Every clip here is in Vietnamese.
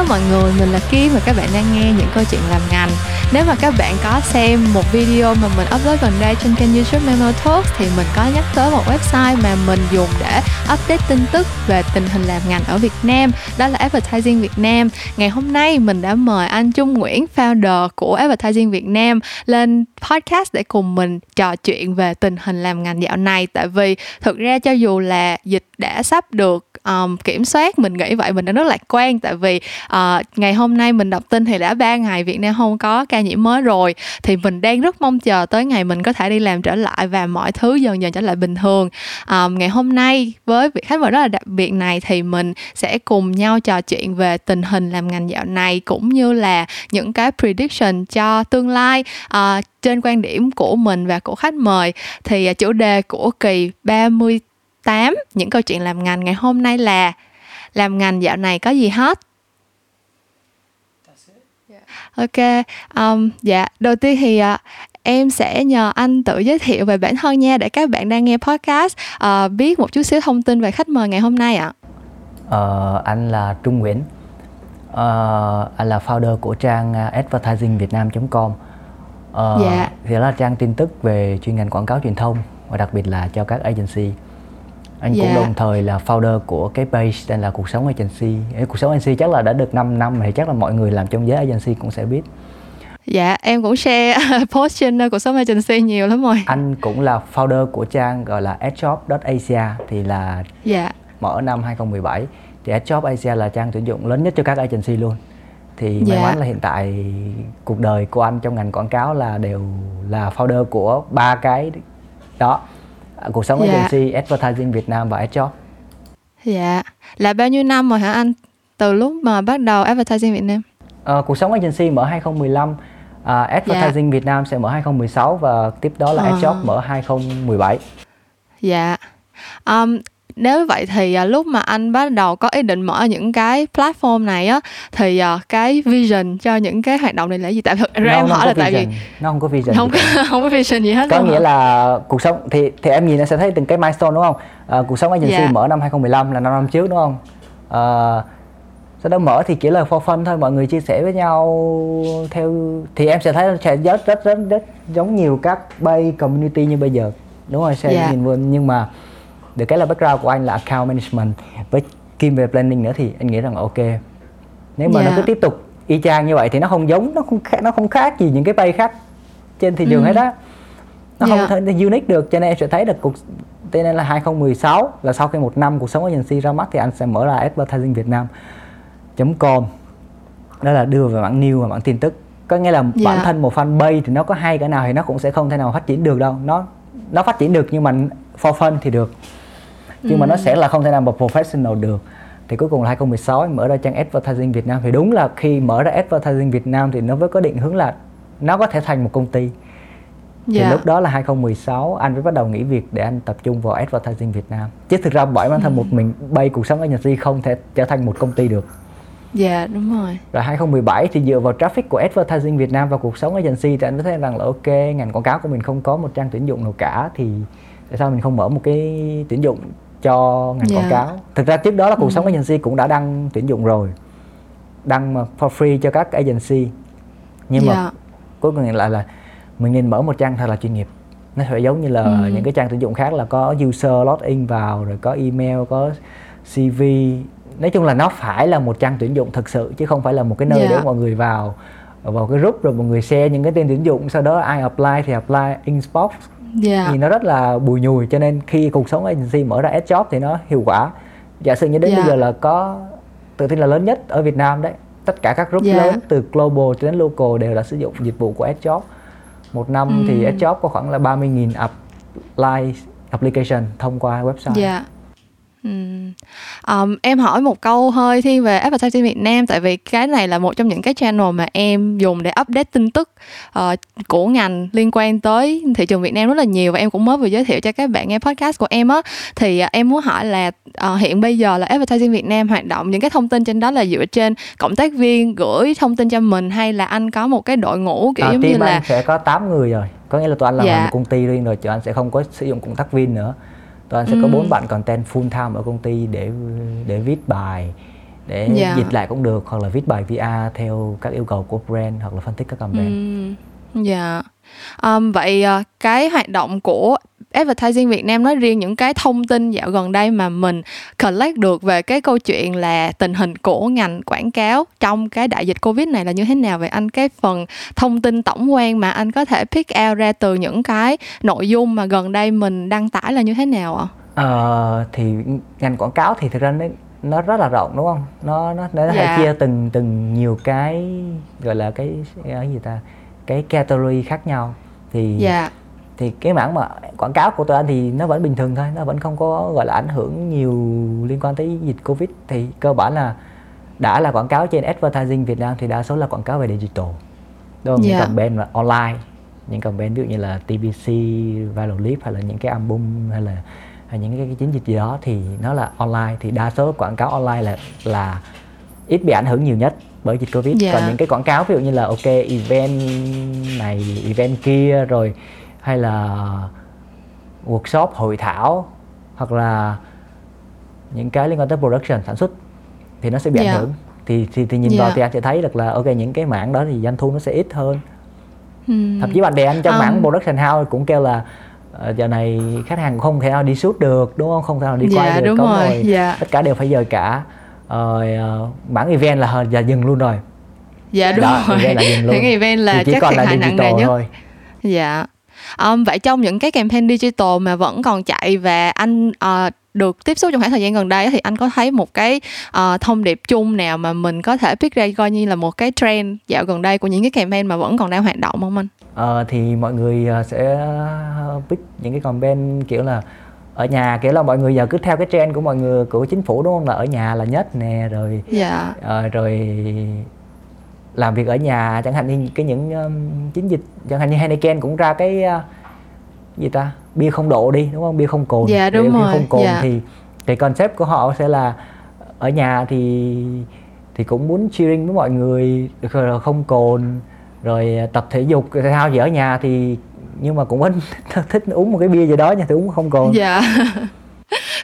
đó mọi người, mình là Kim và các bạn đang nghe những câu chuyện làm ngành. Nếu mà các bạn có xem một video mà mình upload gần đây trên kênh YouTube Memo Talks thì mình có nhắc tới một website mà mình dùng để update tin tức về tình hình làm ngành ở Việt Nam, đó là Advertising Việt Nam. Ngày hôm nay mình đã mời anh Trung Nguyễn, founder của Advertising Việt Nam lên podcast để cùng mình trò chuyện về tình hình làm ngành dạo này. Tại vì thực ra cho dù là dịch đã sắp được um, kiểm soát mình nghĩ vậy mình đã rất lạc quan tại vì uh, ngày hôm nay mình đọc tin thì đã ba ngày Việt Nam không có ca nhiễm mới rồi thì mình đang rất mong chờ tới ngày mình có thể đi làm trở lại và mọi thứ dần dần trở lại bình thường. Um, ngày hôm nay với vị khách mời rất là đặc biệt này thì mình sẽ cùng nhau trò chuyện về tình hình làm ngành dạo này cũng như là những cái prediction cho tương lai. Uh, trên quan điểm của mình và của khách mời thì uh, chủ đề của kỳ 30 8 những câu chuyện làm ngành ngày hôm nay là làm ngành dạo này có gì hết? Ok um, dạ đầu tiên thì uh, em sẽ nhờ anh tự giới thiệu về bản thân nha để các bạn đang nghe podcast uh, biết một chút xíu thông tin về khách mời ngày hôm nay ạ. Uh, anh là Trung Nguyễn. Uh, anh là founder của trang advertisingvietnam.com uh, dạ. thì đó là trang tin tức về chuyên ngành quảng cáo truyền thông và đặc biệt là cho các agency anh yeah. cũng dạ. đồng thời là founder của cái page tên là cuộc sống agency cuộc sống agency chắc là đã được 5 năm thì chắc là mọi người làm trong giới agency cũng sẽ biết dạ em cũng share post trên uh, cuộc sống agency nhiều lắm rồi anh cũng là founder của trang gọi là adshop.asia thì là dạ. mở năm 2017 thì adshop asia là trang tuyển dụng lớn nhất cho các agency luôn thì dạ. may mắn là hiện tại cuộc đời của anh trong ngành quảng cáo là đều là founder của ba cái đó À, cuộc sống dạ. agency advertising Việt Nam và AdJob. Dạ, là bao nhiêu năm rồi hả anh? Từ lúc mà bắt đầu advertising Việt Nam? À, cuộc sống agency mở 2015, à, advertising dạ. Việt Nam sẽ mở 2016 và tiếp đó là à. AdJob mở 2017. Dạ. Um, nếu vậy thì à, lúc mà anh bắt đầu có ý định mở những cái platform này á thì à, cái vision cho những cái hoạt động này là gì tại thực ra em hỏi là tại vì nó không có vision không có, không có vision gì hết có nghĩa hả? là cuộc sống thì thì em nhìn nó sẽ thấy từng cái milestone đúng không à, cuộc sống agency yeah. Dạ. mở năm 2015 là năm năm trước đúng không à, sau đó mở thì chỉ là for fun thôi mọi người chia sẻ với nhau theo thì em sẽ thấy sẽ rất rất rất, rất giống nhiều các bay community như bây giờ đúng rồi sẽ yeah. Dạ. nhìn nhưng mà được cái là background của anh là account management với kim về planning nữa thì anh nghĩ rằng ok nếu mà yeah. nó cứ tiếp tục y chang như vậy thì nó không giống nó không khác, nó không khác gì những cái bay khác trên thị trường ừ. hết á nó yeah. không thể unique được cho nên em sẽ thấy được cuộc cho nên là 2016 là sau khi một năm cuộc sống agency ra mắt thì anh sẽ mở ra advertising Việt Nam com đó là đưa về mảng news và mảng tin tức có nghĩa là yeah. bản thân một fanpage thì nó có hay cái nào thì nó cũng sẽ không thể nào phát triển được đâu nó nó phát triển được nhưng mà for fun thì được nhưng ừ. mà nó sẽ là không thể nào mà professional được thì cuối cùng là 2016 anh mở ra trang advertising Việt Nam thì đúng là khi mở ra advertising Việt Nam thì nó mới có định hướng là nó có thể thành một công ty thì dạ. lúc đó là 2016 anh mới bắt đầu nghỉ việc để anh tập trung vào advertising Việt Nam chứ thực ra bởi bản thân ừ. một mình bay cuộc sống agency không thể trở thành một công ty được Dạ đúng rồi. Rồi 2017 thì dựa vào traffic của advertising Việt Nam và cuộc sống agency thì anh mới thấy rằng là ok ngành quảng cáo của mình không có một trang tuyển dụng nào cả thì tại sao mình không mở một cái tuyển dụng cho ngành yeah. quảng dạ. cáo thực ra trước đó là cuộc ừ. sống agency cũng đã đăng tuyển dụng rồi đăng mà for free cho các agency nhưng yeah. mà dạ. cuối cùng lại là mình nên mở một trang thật là chuyên nghiệp nó phải giống như là ừ. những cái trang tuyển dụng khác là có user login vào rồi có email có cv nói chung là nó phải là một trang tuyển dụng thực sự chứ không phải là một cái nơi yeah. để dạ. mọi người vào vào cái group rồi mọi người share những cái tên tuyển dụng sau đó ai apply thì apply inbox yeah. thì nó rất là bùi nhùi cho nên khi cuộc sống agency mở ra job thì nó hiệu quả giả sử như đến yeah. bây giờ là có tự tin là lớn nhất ở Việt Nam đấy tất cả các group yeah. lớn từ global cho đến local đều đã sử dụng dịch vụ của job một năm mm. thì job có khoảng là 30.000 apply application thông qua website yeah Um, em hỏi một câu hơi thiên về advertising Việt Nam tại vì cái này là một trong những cái channel mà em dùng để update tin tức uh, của ngành liên quan tới thị trường Việt Nam rất là nhiều và em cũng mới vừa giới thiệu cho các bạn nghe podcast của em á. Thì uh, em muốn hỏi là uh, hiện bây giờ là advertising Việt Nam hoạt động những cái thông tin trên đó là dựa trên cộng tác viên gửi thông tin cho mình hay là anh có một cái đội ngũ kiểu à, giống như là sẽ có 8 người rồi. Có nghĩa là tụi anh làm dạ. một công ty riêng rồi chứ anh sẽ không có sử dụng cộng tác viên nữa tụi anh sẽ ừ. có bốn bạn content full time ở công ty để để viết bài để yeah. Dạ. dịch lại cũng được hoặc là viết bài VR theo các yêu cầu của brand hoặc là phân tích các campaign. Dạ. Yeah. Um, vậy uh, cái hoạt động của advertising Việt Nam nói riêng những cái thông tin dạo gần đây mà mình collect được về cái câu chuyện là tình hình của ngành quảng cáo trong cái đại dịch Covid này là như thế nào vậy anh cái phần thông tin tổng quan mà anh có thể pick out ra từ những cái nội dung mà gần đây mình đăng tải là như thế nào ạ? Ờ, thì ngành quảng cáo thì thực ra nó nó rất là rộng đúng không? Nó nó nó dạ. chia từng từng nhiều cái gọi là cái cái gì ta? Cái category khác nhau thì dạ thì cái mảng mà quảng cáo của tụi anh thì nó vẫn bình thường thôi nó vẫn không có gọi là ảnh hưởng nhiều liên quan tới dịch covid thì cơ bản là đã là quảng cáo trên advertising Việt Nam thì đa số là quảng cáo về digital đúng không? Yeah. những dạ. campaign là online những campaign ví dụ như là TVC, viral clip hay là những cái album hay là hay những cái, cái chiến dịch gì đó thì nó là online thì đa số quảng cáo online là là ít bị ảnh hưởng nhiều nhất bởi dịch covid yeah. còn dạ. những cái quảng cáo ví dụ như là ok event này event kia rồi hay là workshop hội thảo hoặc là những cái liên quan tới production sản xuất thì nó sẽ bị yeah. ảnh dạ. hưởng thì thì, thì nhìn yeah. vào dạ. thì anh sẽ thấy được là ok những cái mảng đó thì doanh thu nó sẽ ít hơn hmm. thậm chí bạn bè anh trong um. mảng production house cũng kêu là uh, giờ này khách hàng không thể nào đi shoot được đúng không không thể nào đi quay yeah, được đúng rồi. rồi yeah. tất cả đều phải dời cả rồi uh, mảng event là giờ dừng luôn rồi dạ đúng đó, rồi event là dừng luôn. những event là thì chỉ chắc còn là digital nhất thôi dạ um, vậy trong những cái campaign digital mà vẫn còn chạy và anh uh, được tiếp xúc trong khoảng thời gian gần đây thì anh có thấy một cái uh, thông điệp chung nào mà mình có thể pick ra coi như là một cái trend dạo gần đây của những cái campaign mà vẫn còn đang hoạt động không anh? Uh, thì mọi người sẽ pick những cái campaign kiểu là ở nhà kiểu là mọi người giờ cứ theo cái trend của mọi người của chính phủ đúng không là ở nhà là nhất nè rồi yeah. Dạ. uh, rồi làm việc ở nhà chẳng hạn như cái những um, chiến dịch chẳng hạn như Heineken cũng ra cái uh, gì ta? Bia không độ đi đúng không? Bia không cồn. Dạ đúng bia rồi không cồn dạ. thì cái concept của họ sẽ là ở nhà thì thì cũng muốn cheering với mọi người rồi không cồn rồi tập thể dục thể thao gì ở nhà thì nhưng mà cũng vẫn thích uống một cái bia gì đó nha thì uống không cồn. Dạ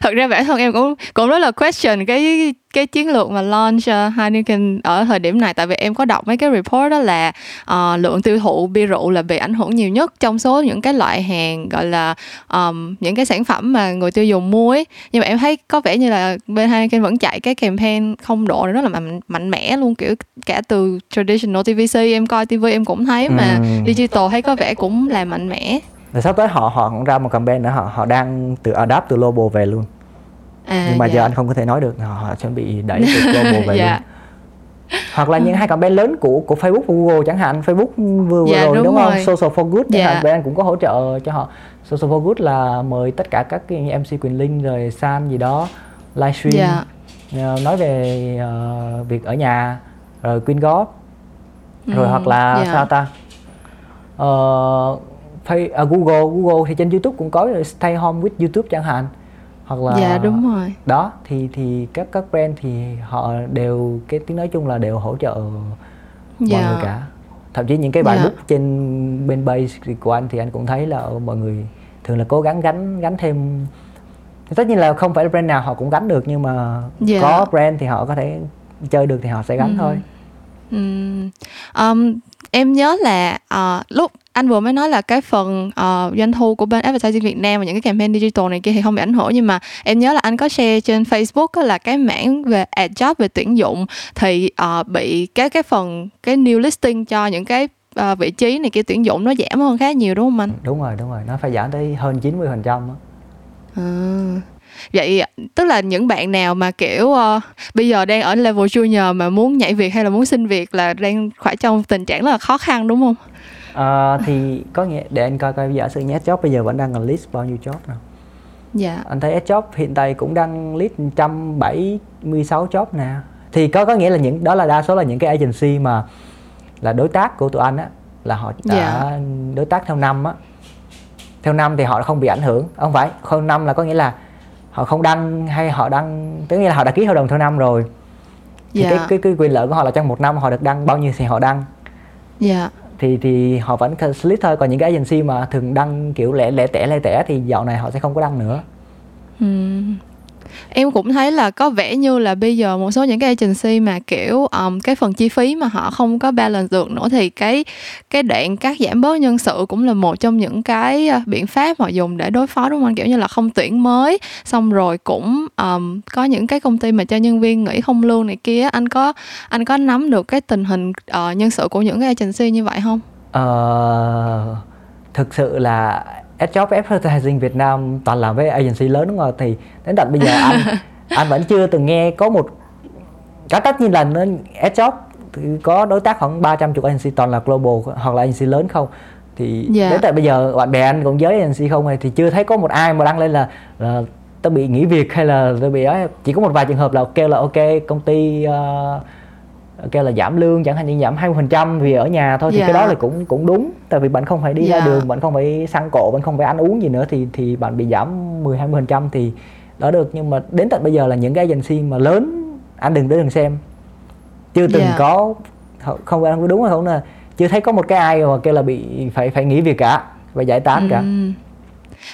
thật ra bản thân em cũng cũng rất là question cái cái chiến lược mà launch uh, Heineken ở thời điểm này. Tại vì em có đọc mấy cái report đó là uh, lượng tiêu thụ bia rượu là bị ảnh hưởng nhiều nhất trong số những cái loại hàng gọi là um, những cái sản phẩm mà người tiêu dùng mua ấy. Nhưng mà em thấy có vẻ như là bên Heineken vẫn chạy cái campaign không độ rất là mạnh, mạnh mẽ luôn. Kiểu cả từ traditional TVC em coi TV em cũng thấy mà ừ. digital thấy có vẻ cũng là mạnh mẽ. Rồi sắp tới họ họ cũng ra một campaign nữa họ họ đang từ adapt từ global về luôn à, nhưng mà dạ. giờ anh không có thể nói được họ, chuẩn bị đẩy từ global về dạ. luôn hoặc là những hai campaign lớn của của Facebook và Google chẳng hạn Facebook vừa vừa dạ, rồi đúng, đúng không Social for Good chẳng dạ. hạn bên anh cũng có hỗ trợ cho họ Social for Good là mời tất cả các cái MC Quỳnh Linh rồi San gì đó livestream dạ. Ờ, nói về uh, việc ở nhà rồi quyên góp rồi ừ, hoặc là dạ. sao ta uh, Google Google thì trên YouTube cũng có Stay Home with YouTube chẳng hạn hoặc là dạ đúng rồi đó thì thì các các brand thì họ đều cái tiếng nói chung là đều hỗ trợ dạ. mọi người cả thậm chí những cái bài dạ. book trên bên base của anh thì anh cũng thấy là mọi người thường là cố gắng gắn gắn thêm tất nhiên là không phải là brand nào họ cũng gắn được nhưng mà dạ. có brand thì họ có thể chơi được thì họ sẽ gắn ừ. thôi ừ. um, em nhớ là uh, lúc anh vừa mới nói là cái phần uh, doanh thu của bên advertising Việt Nam và những cái campaign digital này kia thì không bị ảnh hưởng nhưng mà em nhớ là anh có share trên Facebook là cái mảng về ad job về tuyển dụng thì uh, bị cái cái phần cái new listing cho những cái uh, vị trí này kia tuyển dụng nó giảm hơn khá nhiều đúng không anh? Đúng rồi đúng rồi. Nó phải giảm tới hơn 90 phần trăm À vậy tức là những bạn nào mà kiểu uh, bây giờ đang ở level junior mà muốn nhảy việc hay là muốn xin việc là đang phải trong tình trạng rất là khó khăn đúng không? Uh, thì có nghĩa để anh coi coi giả sử như job bây giờ vẫn đang còn list bao nhiêu job nào? Dạ. Anh thấy job hiện tại cũng đang list 176 job nè. Thì có có nghĩa là những đó là đa số là những cái agency mà là đối tác của tụi anh á là họ đã dạ. đối tác theo năm á. Theo năm thì họ không bị ảnh hưởng không phải. Không năm là có nghĩa là họ không đăng hay họ đăng tức nghĩa là họ đã ký hợp đồng theo năm rồi thì yeah. cái, dạ. cái cái quyền lợi của họ là trong một năm họ được đăng bao nhiêu thì họ đăng yeah. Dạ. thì thì họ vẫn split thôi còn những cái agency mà thường đăng kiểu lẻ lẻ tẻ lẻ tẻ thì dạo này họ sẽ không có đăng nữa hmm em cũng thấy là có vẻ như là bây giờ một số những cái agency mà kiểu um, cái phần chi phí mà họ không có balance được nữa thì cái cái đoạn cắt giảm bớt nhân sự cũng là một trong những cái ờ, biện pháp họ dùng để đối phó đúng không kiểu như là không tuyển mới xong rồi cũng um, có những cái công ty mà cho nhân viên nghỉ không lương này kia anh có anh có nắm được cái tình hình uh, nhân sự của những cái agency như vậy không? Uh, thực sự là job advertising Việt Nam toàn làm với agency lớn đúng không thì đến tận bây giờ anh anh vẫn chưa từng nghe có một có tất nhiên là job có đối tác khoảng 350 agency toàn là global hoặc là agency lớn không thì yeah. Dạ. đến tận bây giờ bạn bè anh cũng giới agency không này thì chưa thấy có một ai mà đăng lên là, là tôi bị nghỉ việc hay là tôi bị ấy chỉ có một vài trường hợp là kêu là ok công ty uh, kêu là giảm lương chẳng hạn như giảm 20% vì ở nhà thôi thì yeah. cái đó dạ. là cũng cũng đúng tại vì bạn không phải đi yeah. ra dạ. đường bạn không phải săn cổ bạn không phải ăn uống gì nữa thì thì bạn bị giảm 10 20% thì đó được nhưng mà đến tận bây giờ là những cái agency mà lớn anh đừng đến đừng xem chưa từng yeah. Dạ. có không phải đúng hay không nè chưa thấy có một cái ai mà kêu là bị phải phải nghỉ việc cả phải giải tán cả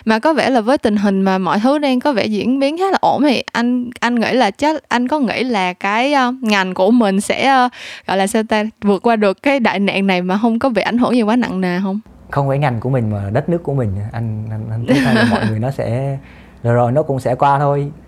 mà có vẻ là với tình hình mà mọi thứ đang có vẻ diễn biến khá là ổn thì anh anh nghĩ là chắc anh có nghĩ là cái uh, ngành của mình sẽ uh, gọi là sao ta vượt qua được cái đại nạn này mà không có bị ảnh hưởng gì quá nặng nề không? Không phải ngành của mình mà đất nước của mình. Anh anh, anh thấy là mọi người nó sẽ rồi rồi nó cũng sẽ qua thôi.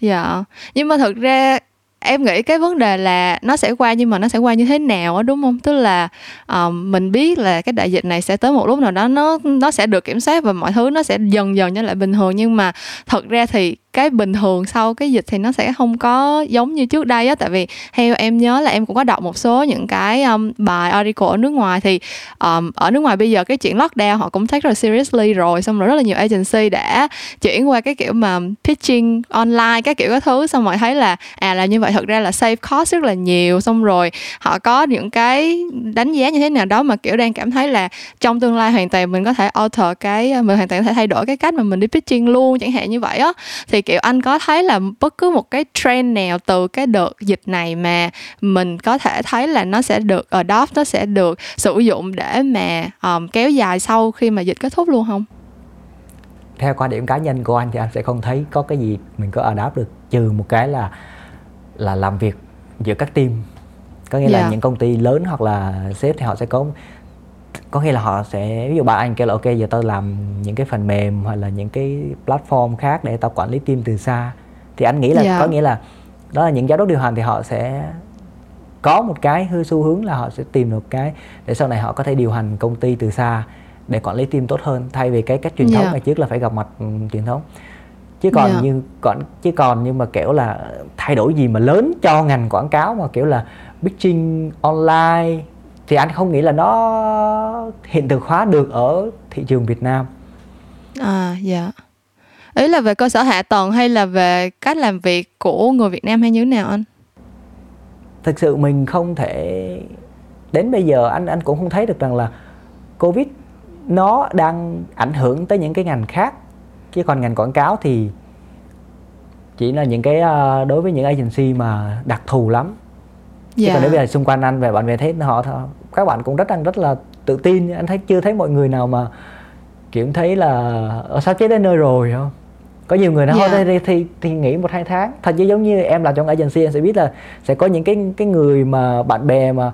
Dạ. Nhưng mà thực ra em nghĩ cái vấn đề là nó sẽ qua nhưng mà nó sẽ qua như thế nào á đúng không? Tức là um, mình biết là cái đại dịch này sẽ tới một lúc nào đó nó nó sẽ được kiểm soát và mọi thứ nó sẽ dần dần trở lại bình thường. Nhưng mà thật ra thì cái bình thường sau cái dịch thì nó sẽ không có giống như trước đây á. Tại vì theo em nhớ là em cũng có đọc một số những cái um, bài article ở nước ngoài thì um, ở nước ngoài bây giờ cái chuyện lockdown họ cũng take rất là seriously rồi xong rồi rất là nhiều agency đã chuyển qua cái kiểu mà pitching online cái kiểu các thứ xong rồi thấy là à là như vậy thật ra là save cost rất là nhiều. Xong rồi họ có những cái đánh giá như thế nào đó mà kiểu đang cảm thấy là trong tương lai hoàn toàn mình có thể alter cái mình hoàn toàn có thể thay đổi cái cách mà mình đi pitching luôn chẳng hạn như vậy á. Thì kiểu anh có thấy là bất cứ một cái trend nào từ cái đợt dịch này mà mình có thể thấy là nó sẽ được adopt nó sẽ được sử dụng để mà um, kéo dài sau khi mà dịch kết thúc luôn không theo quan điểm cá nhân của anh thì anh sẽ không thấy có cái gì mình có adapt được trừ một cái là là làm việc giữa các team có nghĩa yeah. là dạ. những công ty lớn hoặc là sếp thì họ sẽ có có nghĩa là họ sẽ ví dụ bạn anh kêu là ok giờ tao làm những cái phần mềm hoặc là những cái platform khác để tao quản lý team từ xa thì anh nghĩ là yeah. Dạ. có nghĩa là đó là những giám đốc điều hành thì họ sẽ có một cái hư xu hướng là họ sẽ tìm được cái để sau này họ có thể điều hành công ty từ xa để quản lý team tốt hơn thay vì cái cách truyền thống yeah. Dạ. ngày trước là phải gặp mặt um, truyền thống chứ còn yeah. như còn chứ còn nhưng mà kiểu là thay đổi gì mà lớn cho ngành quảng cáo mà kiểu là pitching online thì anh không nghĩ là nó hiện thực hóa được ở thị trường Việt Nam. À dạ. Ý là về cơ sở hạ tầng hay là về cách làm việc của người Việt Nam hay như thế nào anh? Thực sự mình không thể đến bây giờ anh anh cũng không thấy được rằng là Covid nó đang ảnh hưởng tới những cái ngành khác chứ còn ngành quảng cáo thì chỉ là những cái ờ, đối với những agency mà đặc thù lắm chứ còn nếu dạ. bây giờ xung quanh anh về bạn về thấy họ các bạn cũng rất đang rất là tự tin anh thấy chưa thấy mọi người nào mà kiểu thấy là ở sao chết đến nơi rồi không có nhiều người nói yeah. thôi thì, thì thì nghỉ một hai tháng thật chứ giống như em làm trong agency em sẽ biết là sẽ có những cái cái người mà bạn bè mà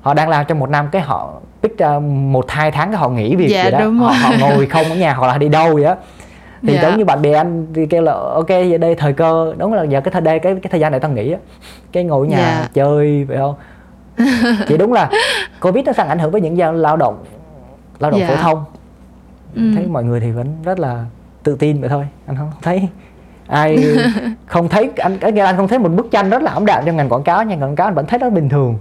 họ đang làm trong một năm cái họ pick ra một hai tháng cái họ nghỉ việc dạ, vậy đó đúng họ, họ ngồi không ở nhà hoặc là đi đâu vậy đó thì. Dạ. giống như bạn bè anh thì kêu là ok giờ đây thời cơ đúng là giờ cái thời đây cái cái thời gian này tao nghỉ á cái ngồi ở nhà. Dạ. chơi phải không chỉ đúng là covid nó sang ảnh hưởng với những lao động lao động yeah. phổ thông ừ. thấy mọi người thì vẫn rất là tự tin vậy thôi anh không thấy ai không thấy anh cái anh không thấy một bức tranh rất là ảm đạm trong ngành quảng cáo ngành quảng cáo anh vẫn thấy nó bình thường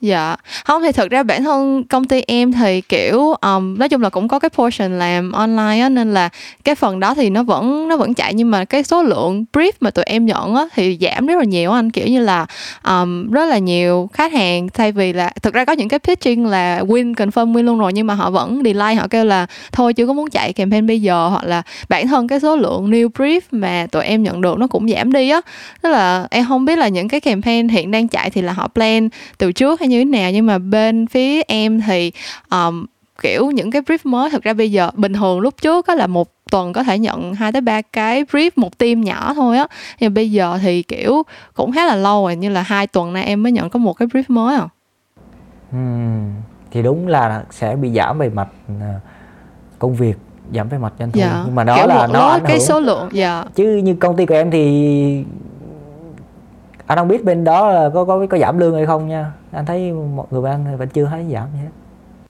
Dạ, không thì thực ra bản thân công ty em thì kiểu um, nói chung là cũng có cái portion làm online á nên là cái phần đó thì nó vẫn nó vẫn chạy. Nhưng mà cái số lượng brief mà tụi em nhận á thì giảm rất là nhiều anh. Kiểu như là um, rất là nhiều khách hàng. Thay vì là thực ra có những cái pitching là win confirm win luôn rồi nhưng mà họ vẫn delay họ kêu là thôi chưa có muốn chạy campaign bây giờ. Hoặc là bản thân cái số lượng new brief mà tụi em nhận được nó cũng giảm đi á. Tức là em không biết là những cái campaign hiện đang chạy thì là họ plan từ trước hay như thế nào nhưng mà bên phía em thì um, kiểu những cái brief mới thực ra bây giờ bình thường lúc trước có là một tuần có thể nhận hai tới ba cái brief một team nhỏ thôi á. Nhưng bây giờ thì kiểu cũng khá là lâu rồi như là hai tuần nay em mới nhận có một cái brief mới à. Ừm, thì đúng là sẽ bị giảm về mặt à, công việc giảm về mặt doanh thu. Dạ nhưng mà đó kiểu là nó cái hưởng. số lượng dạ. Chứ như công ty của em thì anh không biết bên đó là có có có giảm lương hay không nha. Anh thấy mọi người bên vẫn chưa thấy giảm gì hết.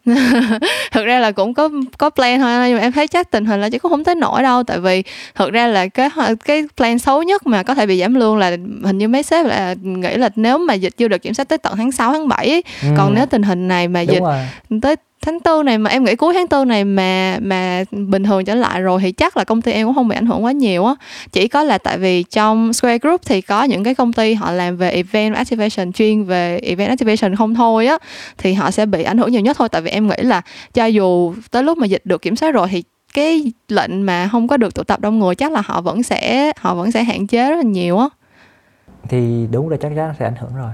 Thực ra là cũng có có plan thôi nhưng mà em thấy chắc tình hình là chứ cũng không tới nổi đâu tại vì thực ra là cái cái plan xấu nhất mà có thể bị giảm lương là hình như mấy sếp là nghĩ là nếu mà dịch chưa được kiểm soát tới tận tháng 6, tháng 7 ấy. Ừ, còn nếu tình hình này mà đúng dịch rồi. tới tháng tư này mà, em nghĩ cuối tháng tư này mà mà bình thường trở lại rồi thì chắc là công ty em cũng không bị ảnh hưởng quá nhiều á. Chỉ có là tại vì trong Square Group thì có những cái công ty họ làm về event activation chuyên về event activation không thôi á, thì họ sẽ bị ảnh hưởng nhiều nhất thôi. Tại vì em nghĩ là cho dù tới lúc mà dịch được kiểm soát rồi thì cái lệnh mà không có được tụ tập đông người chắc là họ vẫn sẽ, họ vẫn sẽ hạn chế rất là nhiều á. Thì đúng là chắc chắn sẽ ảnh hưởng rồi.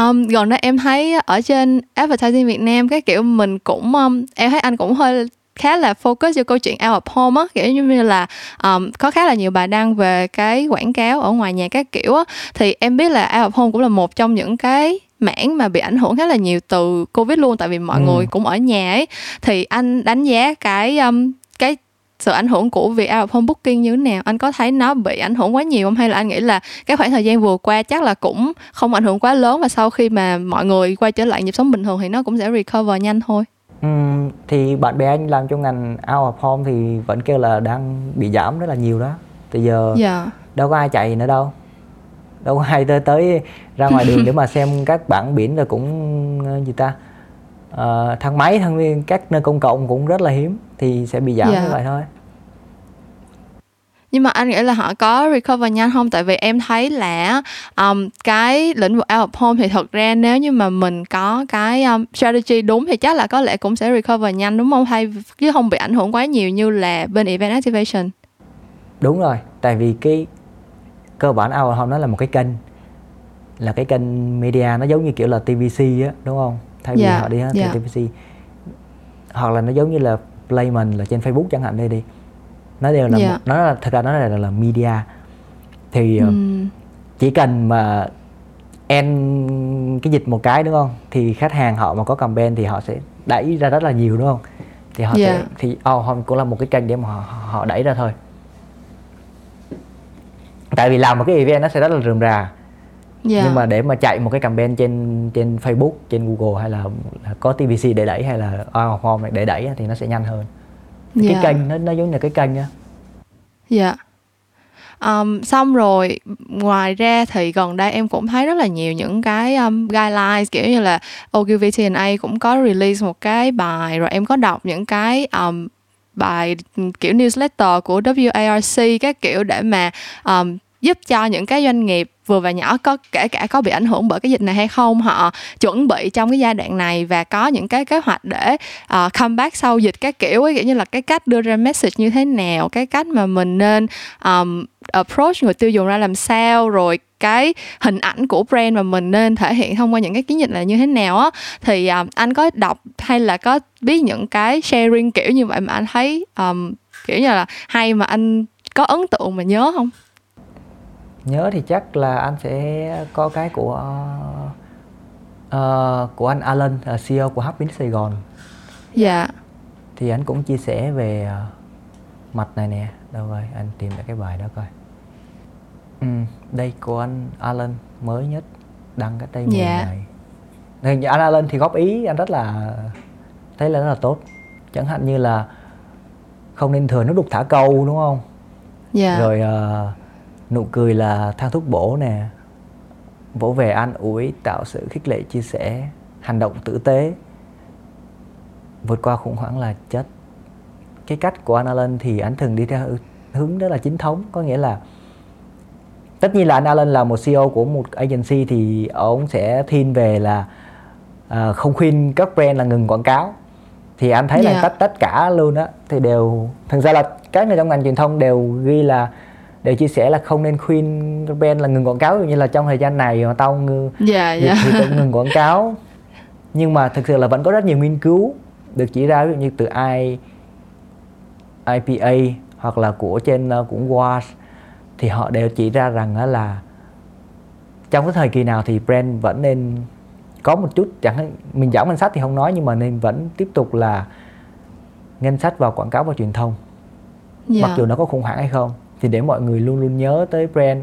Um, gần đây em thấy ở trên advertising Việt Nam cái kiểu mình cũng um, em thấy anh cũng hơi khá là focus vô câu chuyện out of home á kiểu như là um, có khá là nhiều bài đăng về cái quảng cáo ở ngoài nhà các kiểu á thì em biết là out of home cũng là một trong những cái mảng mà bị ảnh hưởng khá là nhiều từ covid luôn tại vì mọi Ừ. người cũng ở nhà ấy thì anh đánh giá cái um, cái sự ảnh hưởng của việc out of home booking như thế nào? Anh có thấy nó bị ảnh hưởng quá nhiều không? Hay là anh nghĩ là cái khoảng thời gian vừa qua chắc là cũng không ảnh hưởng quá lớn và sau khi mà mọi người quay trở lại nhịp sống bình thường thì nó cũng sẽ recover nhanh thôi? Ừm, thì bạn bè anh làm trong ngành out of home thì vẫn kêu là đang bị giảm rất là nhiều đó. Từ giờ dạ. đâu có ai chạy nữa đâu. Đâu có ai tới tới ra ngoài đường để mà xem các bảng biển rồi cũng ờ, gì ta? Ờ, thang máy thang các nơi công cộng cũng rất là hiếm thì sẽ bị giảm Dạ. như vậy thôi. Nhưng mà anh nghĩ là họ có recover nhanh không? Tại vì em thấy là um, cái lĩnh vực out of home thì thật ra nếu như mà mình có cái um, strategy đúng thì chắc là có lẽ cũng sẽ recover nhanh đúng không? Hay chứ không bị ảnh hưởng quá nhiều như là bên event activation? Đúng rồi tại vì cái cơ bản out of home nó là một cái kênh là cái kênh media nó giống như kiểu là TVC á đúng không? Thay vì Dạ, họ đi hết dạ. TVC hoặc là nó giống như là Playman là trên Facebook chẳng hạn đây đi. Nó đều là Dạ. một, nó là thật ra nó là, là, là media. Thì Ừm, chỉ cần mà end cái dịch một cái đúng không? Thì khách hàng họ mà có campaign thì họ sẽ đẩy ra rất là nhiều đúng không? Thì họ Dạ. sẽ thì of home cũng là một cái kênh để mà họ, họ đẩy ra thôi. Tại vì làm một cái event nó sẽ rất là rườm rà dạ. nhưng mà để mà chạy một cái campaign trên trên Facebook trên Google hay là, là có TVC để đẩy hay là out of home để đẩy thì nó sẽ nhanh hơn Dạ. cái kênh nó nó giống như cái kênh á Dạ. Um, xong rồi ngoài ra thì gần đây em cũng thấy rất là nhiều những cái um, guidelines kiểu như là OQVTNA cũng có release một cái bài rồi em có đọc những cái um, bài kiểu newsletter của WARC các kiểu để mà um, giúp cho những cái doanh nghiệp vừa và nhỏ có kể cả có bị ảnh hưởng bởi cái dịch này hay không họ chuẩn bị trong cái giai đoạn này và có những cái kế hoạch để ờ, uh, comeback sau dịch các kiểu ấy kiểu như là cái cách đưa ra message như thế nào cái cách mà mình nên um, approach người tiêu dùng ra làm sao rồi cái hình ảnh của brand mà mình nên thể hiện thông qua những cái chiến dịch là như thế nào á. Thì um, anh có đọc hay là có biết những cái sharing kiểu như vậy mà anh thấy um, kiểu như là hay mà anh có ấn tượng mà nhớ không? Nhớ thì chắc là anh sẽ có cái của ờ, của anh Alan là CEO của Hub Sài Gòn. Dạ. Thì anh cũng chia sẻ về ờ, mặt này nè. Đâu rồi anh tìm lại cái bài đó coi. Ừ, đây của anh Alan mới nhất đăng cái đây 10 Dạ. ngày. Thì anh Alan thì góp ý anh rất là thấy là rất là tốt. Chẳng hạn như là không nên thừa nước đục thả câu đúng không? Dạ. Rồi ờ, nụ cười là thang thuốc bổ nè. Vỗ về an ủi tạo sự khích lệ chia sẻ hành động tử tế. Vượt qua khủng hoảng là chất cái cách của anh Alan thì anh thường đi theo hướng đó là chính thống. Có nghĩa là tất nhiên là anh Alan là một CEO của một agency thì ông sẽ thiên về là à, không khuyên các brand là ngừng quảng cáo. Thì anh thấy Dạ. là tất tất cả luôn á. Thì đều thực ra là các người trong ngành truyền thông đều ghi là đều chia sẻ là không nên khuyên brand là ngừng quảng cáo như là trong thời gian này mà tao ngừng dạ thì, dạ thì tao ngừng quảng cáo nhưng mà thực sự là vẫn có rất nhiều nghiên cứu được chỉ ra ví dụ như từ IPA hoặc là của trên uh, của WAS thì họ đều chỉ ra rằng là trong cái thời kỳ nào thì brand vẫn nên có một chút chẳng hạn mình giảm ngân sách thì không nói nhưng mà nên vẫn tiếp tục là ngân sách vào quảng cáo và truyền thông yeah. mặc dạ. dù nó có khủng hoảng hay không thì để mọi người luôn luôn nhớ tới brand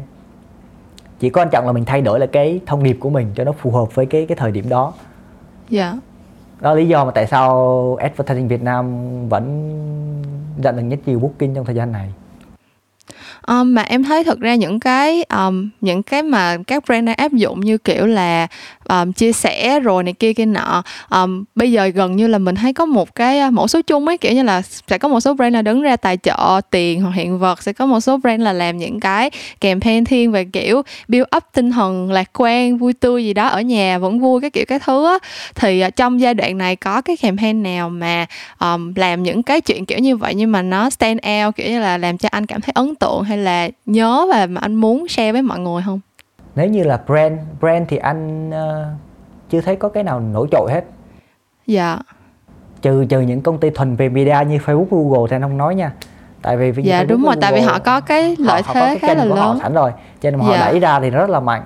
chỉ quan trọng là mình thay đổi là cái thông điệp của mình cho nó phù hợp với cái cái thời điểm đó dạ yeah. đó là lý do mà tại sao advertising Việt Nam vẫn nhận được nhất nhiều booking trong thời gian này um, mà em thấy thực ra những cái um, những cái mà các brand đang áp dụng như kiểu là um, chia sẻ rồi này kia kia nọ um, bây giờ gần như là mình thấy có một cái mẫu số chung ấy kiểu như là sẽ có một số brand là đứng ra tài trợ tiền hoặc hiện vật sẽ có một số brand là làm những cái campaign thiên về kiểu build up tinh thần lạc quan vui tươi gì đó ở nhà vẫn vui cái kiểu cái thứ á. Thì uh, trong giai đoạn này có cái campaign nào mà um, làm những cái chuyện kiểu như vậy nhưng mà nó stand out kiểu như là làm cho anh cảm thấy ấn tượng hay là nhớ và mà anh muốn share với mọi người không? Nếu như là brand brand thì anh uh, chưa thấy có cái nào nổi trội hết. Dạ. Trừ trừ những công ty thuần về media như Facebook Google thì anh không nói nha. Tại vì dạ Facebook đúng rồi Google, tại vì họ có cái lợi họ, thế họ có cái khá là lớn họ sẵn rồi cho nên mà dạ. họ đẩy ra thì nó rất là mạnh.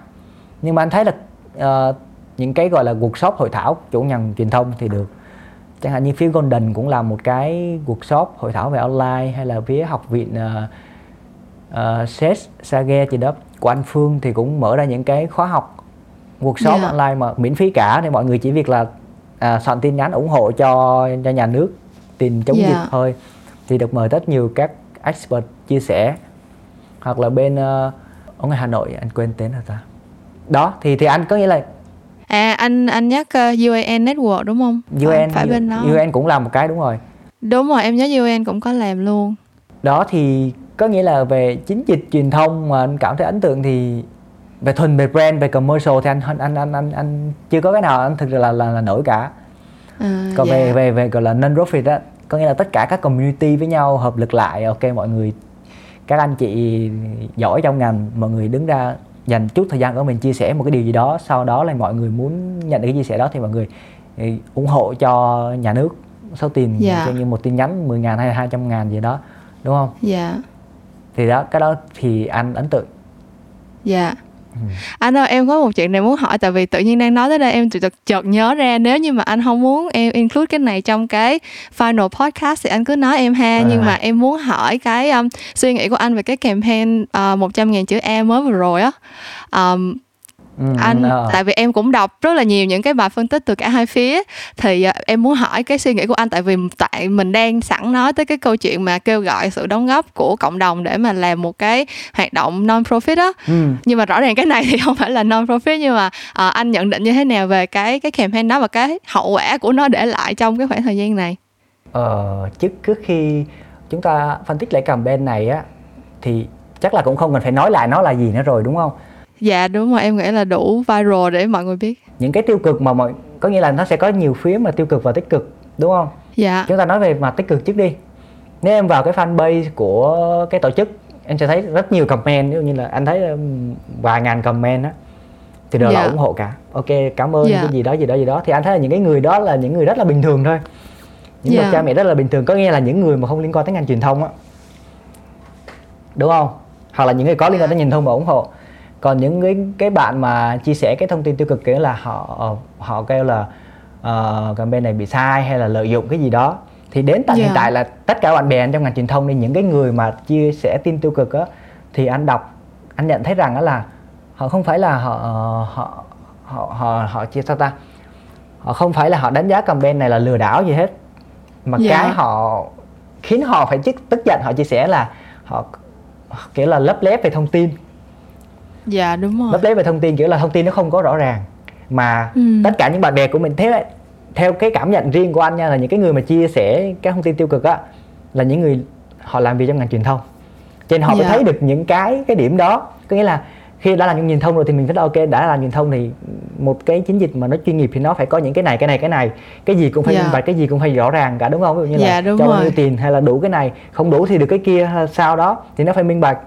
Nhưng mà anh thấy là uh, những cái gọi là workshop hội thảo chủ nhân truyền thông thì được. Chẳng hạn như phía Golden cũng làm một cái workshop hội thảo về online hay là phía học viện uh, uh, SES Sage gì đó của anh Phương thì cũng mở ra những cái khóa học workshop yeah. Dạ. online mà miễn phí cả thì mọi người chỉ việc là à, soạn tin nhắn ủng hộ cho cho nhà nước tiền chống yeah. Dạ. dịch thôi thì được mời rất nhiều các expert chia sẻ hoặc là bên uh, ở ngoài Hà Nội anh quên tên rồi ta đó thì thì anh có nghĩa là à anh anh nhắc uh, UAN Network đúng không UAN phải bên đó UAN cũng làm một cái đúng rồi đúng rồi em nhớ UAN cũng có làm luôn đó thì có nghĩa là về chính dịch truyền thông mà anh cảm thấy ấn tượng thì về thuần về brand về commercial thì anh anh anh anh anh chưa có cái nào anh thực sự là là, là nổi cả à, còn yeah. về dạ. về về gọi là non profit á có nghĩa là tất cả các community với nhau hợp lực lại ok mọi người các anh chị giỏi trong ngành mọi người đứng ra dành chút thời gian của mình chia sẻ một cái điều gì đó sau đó là mọi người muốn nhận được cái chia sẻ đó thì mọi người ừ, ủng hộ cho nhà nước số tiền yeah. Dạ. như một tin nhắn 10 ngàn hay 200 ngàn gì đó đúng không? Dạ. Yeah thì đó cái đó thì anh ấn tượng dạ Ừ. Anh ơi em có một chuyện này muốn hỏi tại vì tự nhiên đang nói tới đây em chợt chợt nhớ ra nếu như mà anh không muốn em include cái này trong cái final podcast thì anh cứ nói em ha à. nhưng mà em muốn hỏi cái um, suy nghĩ của anh về cái campaign uh, 100 ngàn chữ E mới vừa rồi á um, Ừ, anh no. tại vì em cũng đọc rất là nhiều những cái bài phân tích từ cả hai phía thì uh, em muốn hỏi cái suy nghĩ của anh tại vì tại mình đang sẵn nói tới cái câu chuyện mà kêu gọi sự đóng góp của cộng đồng để mà làm một cái hoạt động non profit đó ừ. nhưng mà rõ ràng cái này thì không phải là non profit nhưng mà uh, anh nhận định như thế nào về cái cái campaign đó và cái hậu quả của nó để lại trong cái khoảng thời gian này ờ trước trước khi chúng ta phân tích lại campaign này á thì chắc là cũng không cần phải nói lại nó là gì nữa rồi đúng không dạ đúng rồi em nghĩ là đủ viral để mọi người biết. Những cái tiêu cực mà mọi có nghĩa là nó sẽ có nhiều phía mà tiêu cực và tích cực đúng không? Dạ. Chúng ta nói về mặt tích cực trước đi. Nếu em vào cái fanpage của cái tổ chức em sẽ thấy rất nhiều comment ví dụ như là anh thấy um, vài ngàn comment á thì đều dạ. là ủng hộ cả. Ok cảm ơn dạ. cái gì đó gì đó gì đó. Thì anh thấy là những cái người đó là những người rất là bình thường thôi. Những dạ. bậc cha mẹ rất là bình thường có nghĩa là những người mà không liên quan tới ngành truyền thông á. Đúng không? Hoặc là những người có liên quan tới truyền thông mà ủng hộ còn những cái cái bạn mà chia sẻ cái thông tin tiêu cực kiểu là họ họ kêu là uh, campaign này bị sai hay là lợi dụng cái gì đó thì đến tận yeah. hiện dạ. tại là tất cả bạn bè anh trong ngành truyền thông nên những cái người mà chia sẻ tin tiêu cực á thì anh đọc anh nhận thấy rằng đó là họ không phải là họ họ họ họ, họ chia sao ta họ không phải là họ đánh giá campaign này là lừa đảo gì hết mà yeah. Dạ. cái họ khiến họ phải tức giận họ chia sẻ là họ kiểu là lấp lép về thông tin dạ đúng rồi lấp lấy về thông tin kiểu là thông tin nó không có rõ ràng mà ừ. tất cả những bạn bè của mình thế theo cái cảm nhận riêng của anh nha là những cái người mà chia sẻ các thông tin tiêu cực á là những người họ làm việc trong ngành truyền thông cho nên họ dạ. mới thấy được những cái cái điểm đó có nghĩa là khi đã làm trong truyền thông rồi thì mình thấy ok đã làm truyền thông thì một cái chiến dịch mà nó chuyên nghiệp thì nó phải có những cái này cái này cái này cái gì cũng phải yeah. Dạ. minh bạch cái gì cũng phải rõ ràng cả đúng không ví dụ như yeah, là cho bao nhiêu tiền hay là đủ cái này không đủ thì được cái kia sao đó thì nó phải minh bạch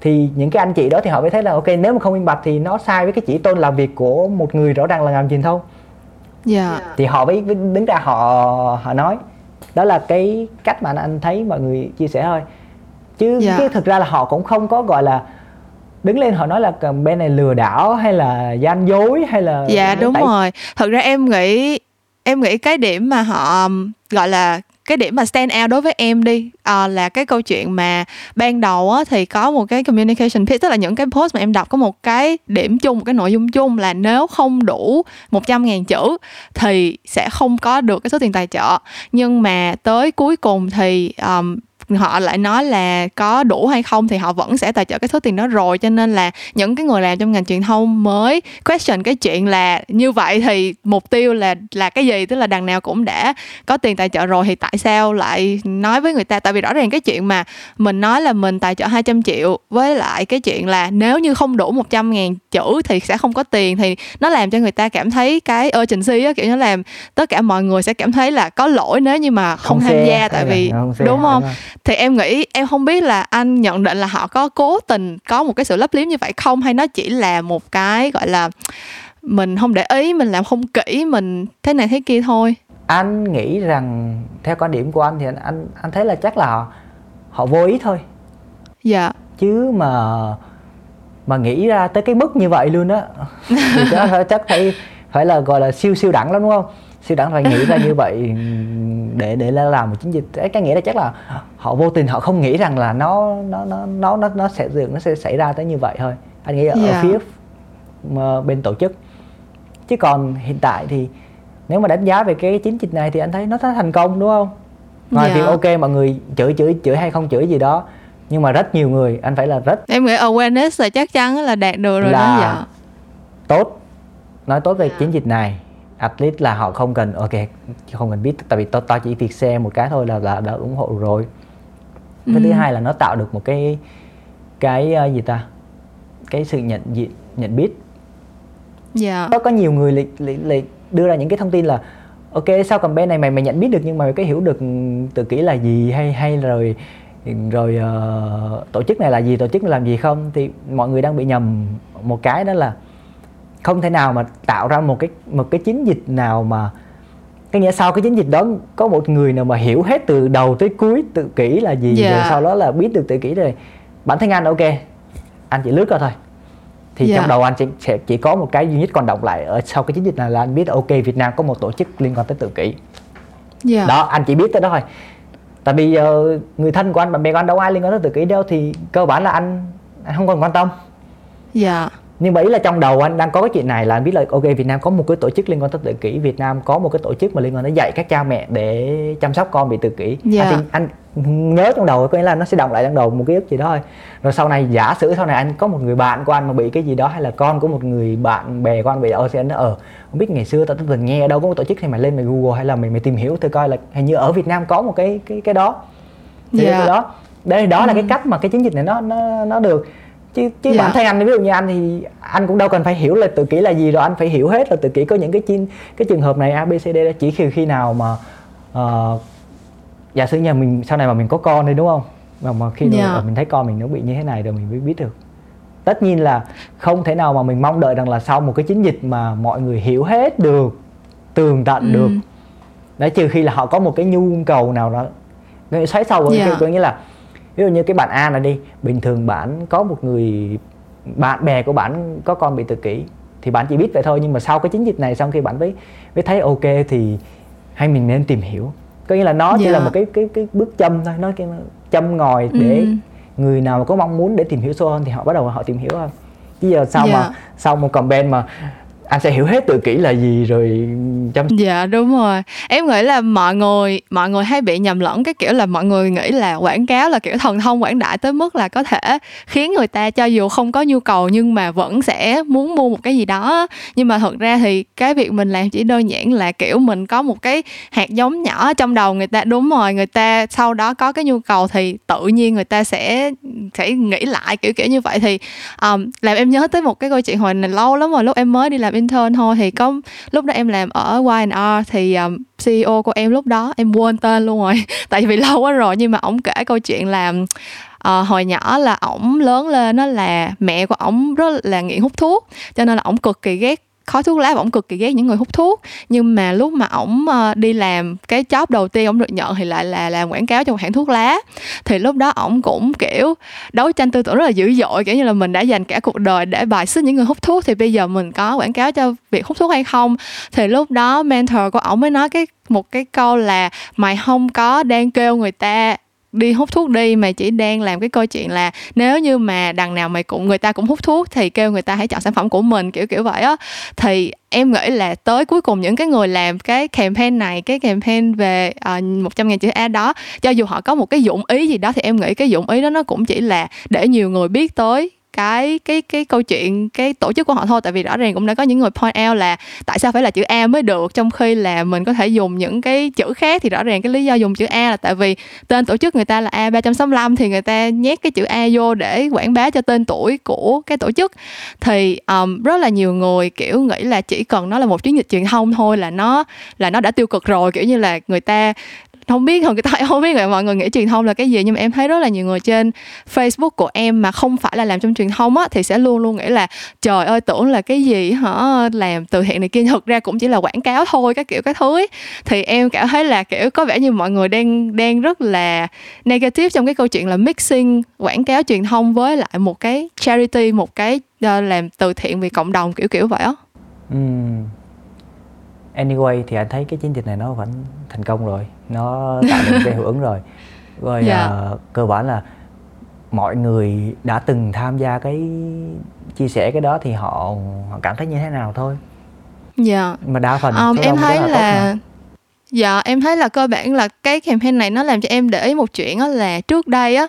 thì những cái anh chị đó thì họ mới thấy là ok nếu mà không minh bạch thì nó sai với cái chỉ tôn làm việc của một người rõ ràng là làm truyền thông yeah. thì họ mới đứng ra họ họ nói đó là cái cách mà anh thấy mọi người chia sẻ thôi chứ yeah. Dạ. cái thực ra là họ cũng không có gọi là đứng lên họ nói là bên này lừa đảo hay là gian dối hay là dạ đúng tại... rồi thật ra em nghĩ em nghĩ cái điểm mà họ gọi là cái điểm mà stand out đối với em đi uh, là cái câu chuyện mà ban đầu á, thì có một cái communication piece tức là những cái post mà em đọc có một cái điểm chung một cái nội dung chung là nếu không đủ 100 ngàn chữ thì sẽ không có được cái số tiền tài trợ. Nhưng mà tới cuối cùng thì um, họ lại nói là có đủ hay không thì họ vẫn sẽ tài trợ cái số tiền đó rồi. Cho nên là những cái người làm trong ngành truyền thông mới question cái chuyện là như vậy thì mục tiêu là là cái gì? Tức là đằng nào cũng đã có tiền tài trợ rồi thì tại sao lại nói với người ta? Tại vì rõ ràng cái chuyện mà mình nói là mình tài trợ 200 triệu với lại cái chuyện là nếu như không đủ 100 ngàn chữ thì sẽ không có tiền thì nó làm cho người ta cảm thấy cái urgency á kiểu nó làm tất cả mọi người sẽ cảm thấy là có lỗi nếu như mà không, không tham gia. tại vì không đúng không thì em nghĩ em không biết là anh nhận định là họ có cố tình có một cái sự lấp liếm như vậy không? Hay nó chỉ là một cái gọi là mình không để ý mình làm không kỹ mình thế này thế kia thôi? Anh nghĩ rằng theo quan điểm của anh thì anh anh, anh thấy là chắc là họ, họ vô ý thôi. Dạ. Chứ mà mà nghĩ ra tới cái mức như vậy luôn á thì chắc, chắc phải phải là gọi là siêu siêu đẳng lắm đúng không siêu đẳng phải nghĩ ra như vậy để để làm một chiến dịch cái nghĩa là chắc là họ vô tình họ không nghĩ rằng là nó nó nó nó nó, nó sẽ dường nó sẽ xảy ra tới như vậy thôi anh nghĩ ở, yeah. ở dạ. phía mà bên tổ chức chứ còn hiện tại thì nếu mà đánh giá về cái chiến dịch này thì anh thấy nó đã thành công đúng không ngoài yeah. việc ok mọi người chửi chửi chửi hay không chửi gì đó nhưng mà rất nhiều người anh phải là rất em nghĩ awareness là chắc chắn là đạt được rồi là đó dạ tốt nói tốt về yeah. chiến dịch này at least là họ không cần ok không cần biết tại vì tao tao chỉ việc xe một cái thôi là là đã ủng hộ rồi cái ừ. thứ hai là nó tạo được một cái cái uh, gì ta cái sự nhận diện nhận biết dạ yeah. có nhiều người lại, lại, lại đưa ra những cái thông tin là ok sao campaign này mày mày nhận biết được nhưng mà mày có hiểu được tự kỷ là gì hay hay rồi rồi uh, tổ chức này là gì tổ chức này làm gì không thì mọi người đang bị nhầm một cái đó là không thể nào mà tạo ra một cái một cái chiến dịch nào mà cái nghĩa sau cái chiến dịch đó có một người nào mà hiểu hết từ đầu tới cuối tự kỷ là gì yeah. rồi dạ. sau đó là biết được tự kỷ rồi bản thân anh ok anh chỉ lướt qua thôi thì yeah. trong dạ. đầu anh chỉ, sẽ chỉ có một cái duy nhất còn động lại ở sau cái chiến dịch này là anh biết ok Việt Nam có một tổ chức liên quan tới tự kỷ yeah. Dạ. đó anh chỉ biết tới đó thôi tại vì uh, người thân của anh bạn bè của anh đâu ai liên quan tới tự kỷ đâu thì cơ bản là anh, anh không còn quan tâm dạ yeah nhưng mà ý là trong đầu anh đang có cái chuyện này là anh biết là ok Việt Nam có một cái tổ chức liên quan tới tự kỷ Việt Nam có một cái tổ chức mà liên quan đến dạy các cha mẹ để chăm sóc con bị tự kỷ yeah. anh, anh nhớ trong đầu có nghĩa là nó sẽ động lại trong đầu một ký ức gì đó thôi rồi sau này giả sử sau này anh có một người bạn của anh mà bị cái gì đó hay là con của một người bạn bè của anh bị OCN nó ờ không biết ngày xưa tao từng nghe ở đâu có một tổ chức thì mày lên mày google hay là mày mày tìm hiểu thử coi là hình như ở Việt Nam có một cái cái cái đó thì yeah. cái đó đây đó ừ. là cái cách mà cái chiến dịch này nó nó nó được chứ chứ dạ. bản thân anh ví dụ như anh thì anh cũng đâu cần phải hiểu là tự kỷ là gì rồi anh phải hiểu hết là tự kỷ có những cái chi, cái trường hợp này abcd chỉ khi khi nào mà uh, giả sử nhà mình sau này mà mình có con đi đúng không mà mà khi yeah. Dạ. mình thấy con mình nó bị như thế này rồi mình mới biết được tất nhiên là không thể nào mà mình mong đợi rằng là sau một cái chiến dịch mà mọi người hiểu hết được tường tận ừ. được đấy trừ khi là họ có một cái nhu cầu nào đó xoáy sâu vào yeah. cái, có nghĩa là ví dụ như cái bạn A này đi bình thường bạn có một người bạn bè của bạn có con bị tự kỷ thì bạn chỉ biết vậy thôi nhưng mà sau cái chiến dịch này sau khi bạn mới mới thấy ok thì hay mình nên tìm hiểu có nghĩa là nó chỉ là dạ. một cái cái cái bước châm thôi nó cái châm ngòi để ừ. người nào có mong muốn để tìm hiểu sâu hơn thì họ bắt đầu họ tìm hiểu hơn chứ giờ sau yeah. mà dạ. sau một comment mà anh sẽ hiểu hết tự kỷ là gì rồi chăm dạ đúng rồi. Em nghĩ là mọi người mọi người hay bị nhầm lẫn cái kiểu là mọi người nghĩ là quảng cáo là kiểu thần thông quảng đại tới mức là có thể khiến người ta cho dù không có nhu cầu nhưng mà vẫn sẽ muốn mua một cái gì đó. Nhưng mà thật ra thì cái việc mình làm chỉ đơn giản là kiểu mình có một cái hạt giống nhỏ trong đầu người ta đúng rồi người ta sau đó có cái nhu cầu thì tự nhiên người ta sẽ sẽ nghĩ lại kiểu kiểu như vậy. Thì um, làm em nhớ tới một cái câu chuyện hồi này lâu lắm rồi lúc em mới đi làm intern thôi. Thì có lúc đó em làm ở Y&R thì um, CEO của em lúc đó em quên tên luôn rồi. Tại vì lâu quá rồi. Nhưng mà ổng kể câu chuyện làm uh, ờ, hồi nhỏ là ổng lớn lên nó là mẹ của ổng rất là nghiện hút thuốc. Cho nên là ổng cực kỳ ghét khói thuốc lá ổng cực kỳ ghét những người hút thuốc. Nhưng mà lúc mà ổng ờ, đi làm cái job đầu tiên ổng được nhận thì lại là làm quảng cáo cho một hãng thuốc lá. Thì lúc đó ổng cũng, kiểu, đấu tranh tư tưởng rất là dữ dội, kiểu như là mình đã dành cả cuộc đời để bài xích những người hút thuốc thì bây giờ mình có quảng cáo cho việc hút thuốc hay không? Thì lúc đó mentor của ổng mới nói cái, một cái câu là mày không có đang kêu người ta đi hút thuốc đi mà chỉ đang làm cái câu chuyện là nếu như mà đằng nào mày cũng người ta cũng hút thuốc thì kêu người ta hãy chọn sản phẩm của mình kiểu kiểu vậy á. Thì em nghĩ là tới cuối cùng những cái người làm cái campaign này cái campaign về ờ, uh, 100 ngàn chữ A đó cho dù họ có một cái dụng ý gì đó thì em nghĩ cái dụng ý đó nó cũng chỉ là để nhiều người biết tới cái cái cái câu chuyện cái tổ chức của họ thôi. Tại vì rõ ràng cũng đã có những người point out là tại sao phải là chữ A mới được trong khi là mình có thể dùng những cái chữ khác. Thì rõ ràng cái lý do dùng chữ A là tại vì tên tổ chức người ta là A 365 thì người ta nhét cái chữ A vô để quảng bá cho tên tuổi của cái tổ chức. Thì um, rất là nhiều người kiểu nghĩ là chỉ cần nó là một chiến dịch truyền thông thôi là nó là nó đã tiêu cực rồi. Kiểu như là người ta không biết, không người ta không biết mọi người nghĩ truyền thông là cái gì, nhưng mà em thấy rất là nhiều người trên Facebook của em mà không phải là làm trong truyền thông á, thì sẽ luôn luôn nghĩ là, trời ơi, tưởng là cái gì hả làm từ thiện này kia thực ra cũng chỉ là quảng cáo thôi, các kiểu, các thứ ấy. thì em cảm thấy là, kiểu, có vẻ như mọi người đang đang rất là negative trong cái câu chuyện là mixing, quảng cáo truyền thông với lại một cái charity, một cái ờ, làm từ thiện vì cộng đồng, kiểu kiểu vậy á. Uhm anyway thì anh thấy cái chiến dịch này nó vẫn thành công rồi nó tạo được cái hiệu ứng rồi rồi yeah. Dạ. uh, cơ bản là mọi người đã từng tham gia cái chia sẻ cái đó thì họ họ cảm thấy như thế nào thôi dạ yeah. mà đa phần um, em thấy là, là Dạ em thấy là cơ bản là cái campaign này nó làm cho em để ý một chuyện đó là trước đây á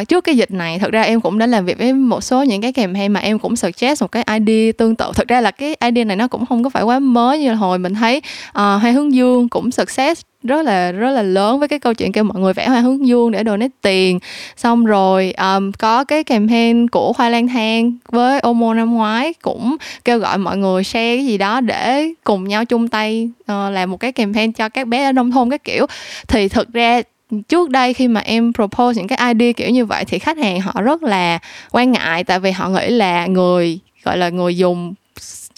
uh, trước cái dịch này thật ra em cũng đã làm việc với một số những cái campaign mà em cũng suggest một cái idea tương tự thật ra là cái idea này nó cũng không có phải quá mới như hồi mình thấy uh, hai hướng dương cũng success rất là rất là lớn với cái câu chuyện kêu mọi người vẽ hoa hướng dương để donate tiền. Xong rồi um, có cái campaign của khoai lang thang với Omo năm ngoái cũng kêu gọi mọi người share cái gì đó để cùng nhau chung tay uh, làm một cái campaign cho các bé ở nông thôn các kiểu. Thì thực ra trước đây khi mà em propose những cái idea kiểu như vậy thì khách hàng họ rất là quan ngại tại vì họ nghĩ là người gọi là người dùng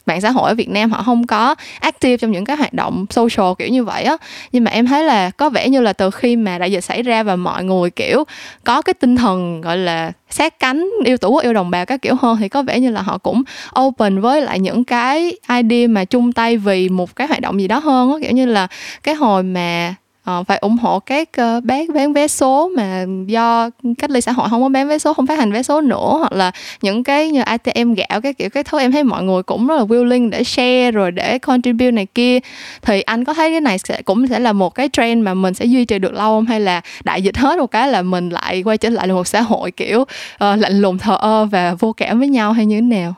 mạng xã hội ở Việt Nam họ không có active trong những cái hoạt động social kiểu như vậy á. Nhưng mà em thấy là có vẻ như là từ khi mà đại dịch xảy ra và mọi người, kiểu, có cái tinh thần, gọi là, sát cánh, yêu tổ quốc yêu đồng bào các kiểu hơn, thì có vẻ như là họ cũng open với lại những cái idea mà chung tay vì một cái hoạt động gì đó hơn á. Kiểu như là cái hồi mà uh, phải ủng hộ các ờ, uh, bán bán vé số mà do cách ly xã hội không có bán vé số không phát hành vé số nữa hoặc là những cái như ATM gạo cái kiểu cái thứ em thấy mọi người cũng rất là willing để share rồi để contribute này kia. Thì anh có thấy cái này sẽ cũng sẽ là một cái trend mà mình sẽ duy trì được lâu không? Hay là đại dịch hết một cái là mình lại quay trở lại là một xã hội kiểu uh, lạnh lùng thờ ơ và vô cảm với nhau hay như thế nào?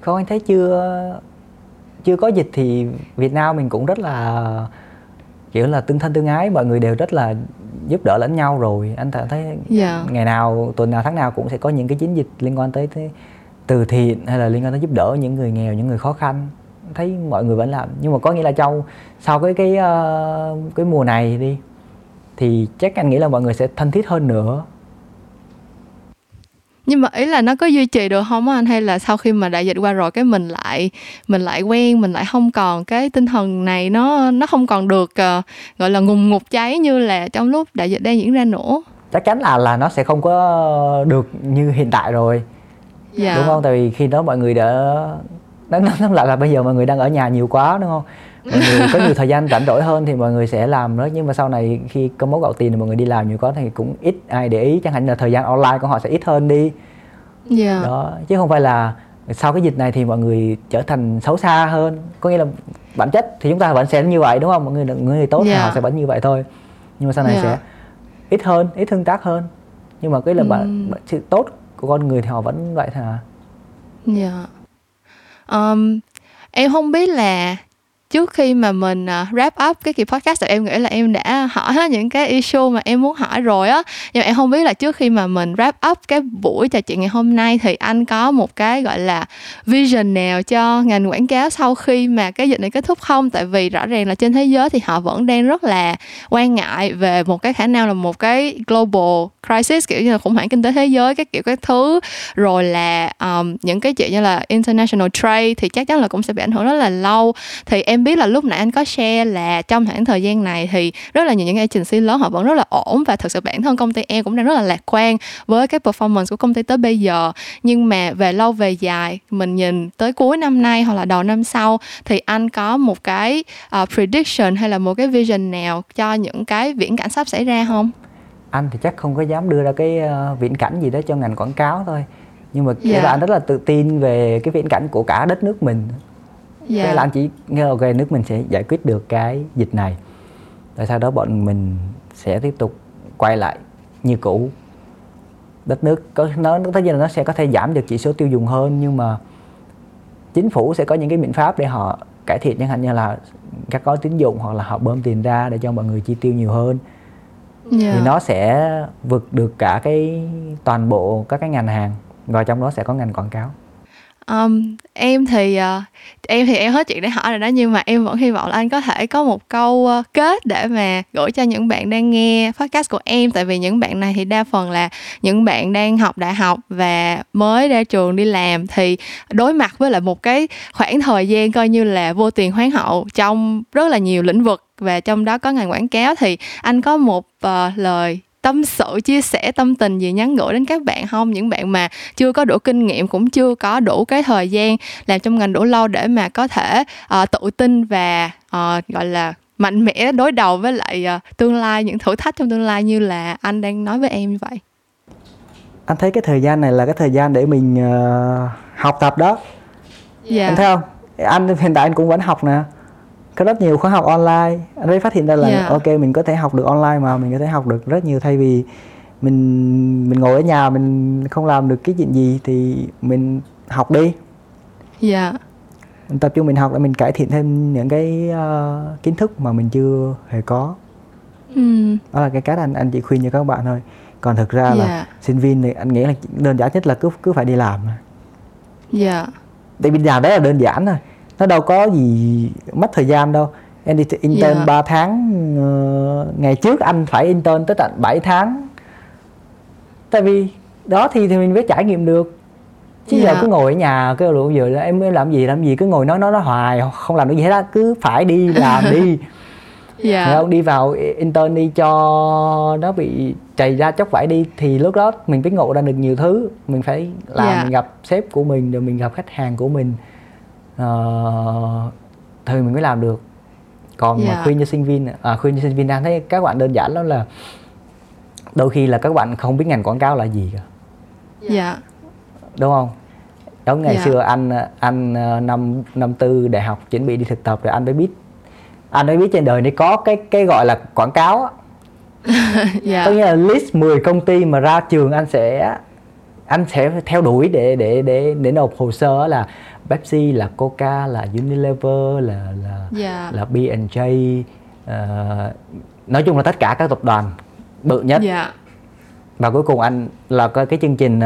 Không anh thấy chưa chưa có dịch thì Việt Nam mình cũng rất là kiểu là tương thân tương ái mọi người đều rất là giúp đỡ lẫn nhau rồi anh thấy. Dạ. ngày nào tuần nào tháng nào cũng sẽ có những cái chiến dịch liên quan tới, tới từ thiện hay là liên quan tới giúp đỡ những người nghèo những người khó khăn thấy mọi người vẫn làm nhưng mà có nghĩa là trong sau cái cái uh, cái mùa này đi thì chắc anh nghĩ là mọi người sẽ thân thiết hơn nữa nhưng mà ý là nó có duy trì được không anh? Hay là sau khi mà đại dịch qua rồi cái mình lại mình lại quen mình lại không còn cái tinh thần này nó nó không còn được uh, gọi là ngùng ngục cháy như là trong lúc đại dịch đang diễn ra nữa? Chắc chắn là là nó sẽ không có được như hiện tại rồi. Dạ. đúng không? Tại vì khi đó mọi người đã nói nói lại là bây giờ mọi người đang ở nhà nhiều quá đúng không mọi người có nhiều thời gian rảnh rỗi hơn thì mọi người sẽ làm đó nhưng mà sau này khi có mối gạo tiền thì mọi người đi làm nhiều quá thì cũng ít ai để ý chẳng hạn là thời gian online của họ sẽ ít hơn đi yeah. Dạ. đó chứ không phải là sau cái dịch này thì mọi người trở thành xấu xa hơn có nghĩa là bản chất thì chúng ta vẫn sẽ như vậy đúng không mọi người người, người tốt yeah. thì dạ. họ sẽ vẫn như vậy thôi nhưng mà sau này yeah. Dạ. sẽ ít hơn ít tương tác hơn nhưng mà cái là bạn mm. sự tốt của con người thì họ vẫn vậy thôi à dạ yeah. um, em không biết là trước khi mà mình uh, wrap up cái kỳ podcast thì em nghĩ là em đã hỏi hết những cái issue mà em muốn hỏi rồi á. Nhưng mà em không biết là trước khi mà mình wrap up cái buổi trò chuyện ngày hôm nay thì anh có một cái gọi là vision nào cho ngành quảng cáo sau khi mà cái dịch này kết thúc không? Tại vì rõ ràng là trên thế giới thì họ vẫn đang rất là quan ngại về một cái khả năng là một cái global crisis kiểu như là khủng hoảng kinh tế thế giới các kiểu các thứ. Rồi là um, những cái chuyện như là international trade thì chắc chắn là cũng sẽ bị ảnh hưởng rất là lâu. Thì em biết là lúc nãy anh có share là trong khoảng thời gian này thì rất là nhiều những agency lớn họ vẫn rất là ổn và thực sự bản thân công ty em cũng đang rất là lạc quan với cái performance của công ty tới bây giờ nhưng mà về lâu về dài mình nhìn tới cuối năm nay hoặc là đầu năm sau thì anh có một cái uh, prediction hay là một cái vision nào cho những cái viễn cảnh sắp xảy ra không? Anh thì chắc không có dám đưa ra cái uh, viễn cảnh gì đó cho ngành quảng cáo thôi nhưng mà yeah. là anh rất là tự tin về cái viễn cảnh của cả đất nước mình yeah. là anh chỉ nghe ok nước mình sẽ giải quyết được cái dịch này tại sau đó bọn mình sẽ tiếp tục quay lại như cũ đất nước có nó tất nhiên là nó sẽ có thể giảm được chỉ số tiêu dùng hơn nhưng mà chính phủ sẽ có những cái biện pháp để họ cải thiện chẳng hạn như là các gói tín dụng hoặc là họ bơm tiền ra để cho mọi người chi tiêu nhiều hơn yeah. thì nó sẽ vượt được cả cái toàn bộ các cái ngành hàng và trong đó sẽ có ngành quảng cáo Um, em thì uh, em thì em hết chuyện để hỏi rồi đó nhưng mà em vẫn hy vọng là anh có thể có một câu uh, kết để mà gửi cho những bạn đang nghe podcast của em. Tại vì những bạn này thì đa phần là những bạn đang học đại học và mới ra trường đi làm. Thì đối mặt với lại một cái khoảng thời gian coi như là vô tiền khoáng hậu trong rất là nhiều lĩnh vực và trong đó có ngành quảng cáo thì anh có một uh, lời tâm sự chia sẻ tâm tình gì nhắn gửi đến các bạn không những bạn mà chưa có đủ kinh nghiệm cũng chưa có đủ cái thời gian làm trong ngành đủ lâu để mà có thể uh, tự tin và uh, gọi là mạnh mẽ đối đầu với lại uh, tương lai những thử thách trong tương lai như là anh đang nói với em như vậy anh thấy cái thời gian này là cái thời gian để mình uh, học tập đó yeah. Dạ. anh thấy không anh hiện tại anh cũng vẫn học nè có rất nhiều khóa học online anh ấy phát hiện ra là yeah. ok mình có thể học được online mà mình có thể học được rất nhiều thay vì mình mình ngồi ở nhà mình không làm được cái chuyện gì thì mình học đi dạ yeah. mình tập trung mình học để mình cải thiện thêm những cái uh, kiến thức mà mình chưa hề có mm. đó là cái cách anh anh chỉ khuyên cho các bạn thôi còn thực ra yeah. là dạ. sinh viên thì anh nghĩ là đơn giản nhất là cứ cứ phải đi làm dạ yeah. tại vì làm đấy là đơn giản thôi nó đâu có gì mất thời gian đâu em đi intern yeah. Dạ. 3 tháng uh, ngày trước anh phải intern tới tận 7 tháng tại vì đó thì thì mình mới trải nghiệm được chứ yeah. giờ dạ. cứ ngồi ở nhà cái lúc giờ là em làm gì làm gì cứ ngồi nói nói nó hoài không làm được gì hết á cứ phải đi làm đi yeah. Dạ. đi vào intern đi cho nó bị chày ra chốc vải đi thì lúc đó mình biết ngộ ra được nhiều thứ mình phải làm yeah. mình gặp sếp của mình rồi mình gặp khách hàng của mình uh, thì mình mới làm được còn yeah. mà dạ. khuyên cho sinh viên à, khuyên cho sinh viên đang thấy các bạn đơn giản lắm là đôi khi là các bạn không biết ngành quảng cáo là gì cả dạ đúng không giống ngày yeah. Dạ. xưa anh anh ờ, năm năm tư đại học chuẩn bị đi thực tập rồi anh mới biết anh mới biết trên đời này có cái cái gọi là quảng cáo á yeah. Dạ. có nghĩa là list 10 công ty mà ra trường anh sẽ anh sẽ theo đuổi để để để để nộp hồ sơ là Pepsi là Coca là Unilever là là yeah. Dạ. là B&J uh, nói chung là tất cả các tập đoàn bự nhất yeah. Dạ. và cuối cùng anh là cái, cái chương trình uh,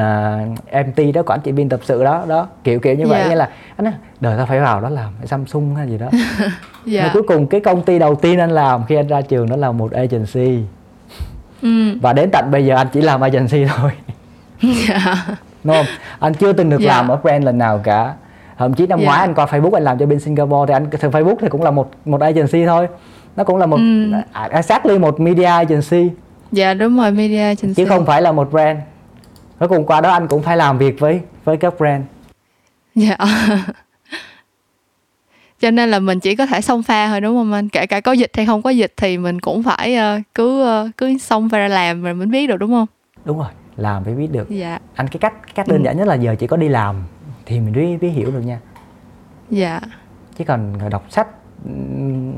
ờ, MT đó quản trị viên tập sự đó đó kiểu kiểu như vậy yeah. Dạ. nghĩa là anh nói đời tao phải vào đó làm Samsung hay gì đó yeah. cuối cùng cái công ty đầu tiên anh làm khi anh ra trường đó là một agency mm. và đến tận bây giờ anh chỉ làm agency thôi yeah. đúng không anh chưa từng được yeah. làm ở brand lần nào cả thậm chí năm yeah. ngoái anh coi Facebook anh làm cho bên Singapore thì anh từ Facebook thì cũng là một một agency thôi. Nó cũng là một ừ. exactly một media agency. Dạ đúng rồi media agency. Chứ không phải là một brand. Cuối cùng qua đó anh cũng phải làm việc với với các brand. Dạ. Cho nên là mình chỉ có thể xông pha thôi đúng không anh? Kể cả có dịch hay không có dịch thì mình cũng phải uh, cứ uh, cứ xông pha ra làm rồi mình biết được đúng không? Đúng rồi làm phải biết được. Dạ. Anh cái cách cái cách đơn ừ. giản nhất là giờ chỉ có đi làm thì mình mới, mới hiểu được nha. Dạ. Chứ còn đọc sách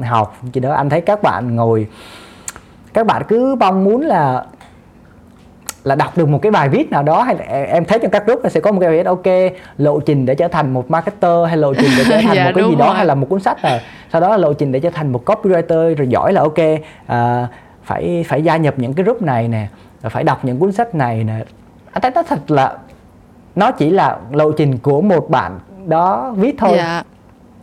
học chỉ đó anh thấy các bạn ngồi các bạn cứ mong muốn là là đọc được một cái bài viết nào đó hay là em thấy trong các group là sẽ có một cái bài viết ok lộ trình để trở thành một marketer hay lộ trình để trở thành dạ, một cái gì đó rồi. hay là một cuốn sách là sau đó là lộ trình để trở thành một copywriter rồi giỏi là ok à, phải phải gia nhập những cái group này nè phải đọc những cuốn sách này nè. Anh thấy nó thật là nó chỉ là lộ trình của một bạn đó viết thôi. Dạ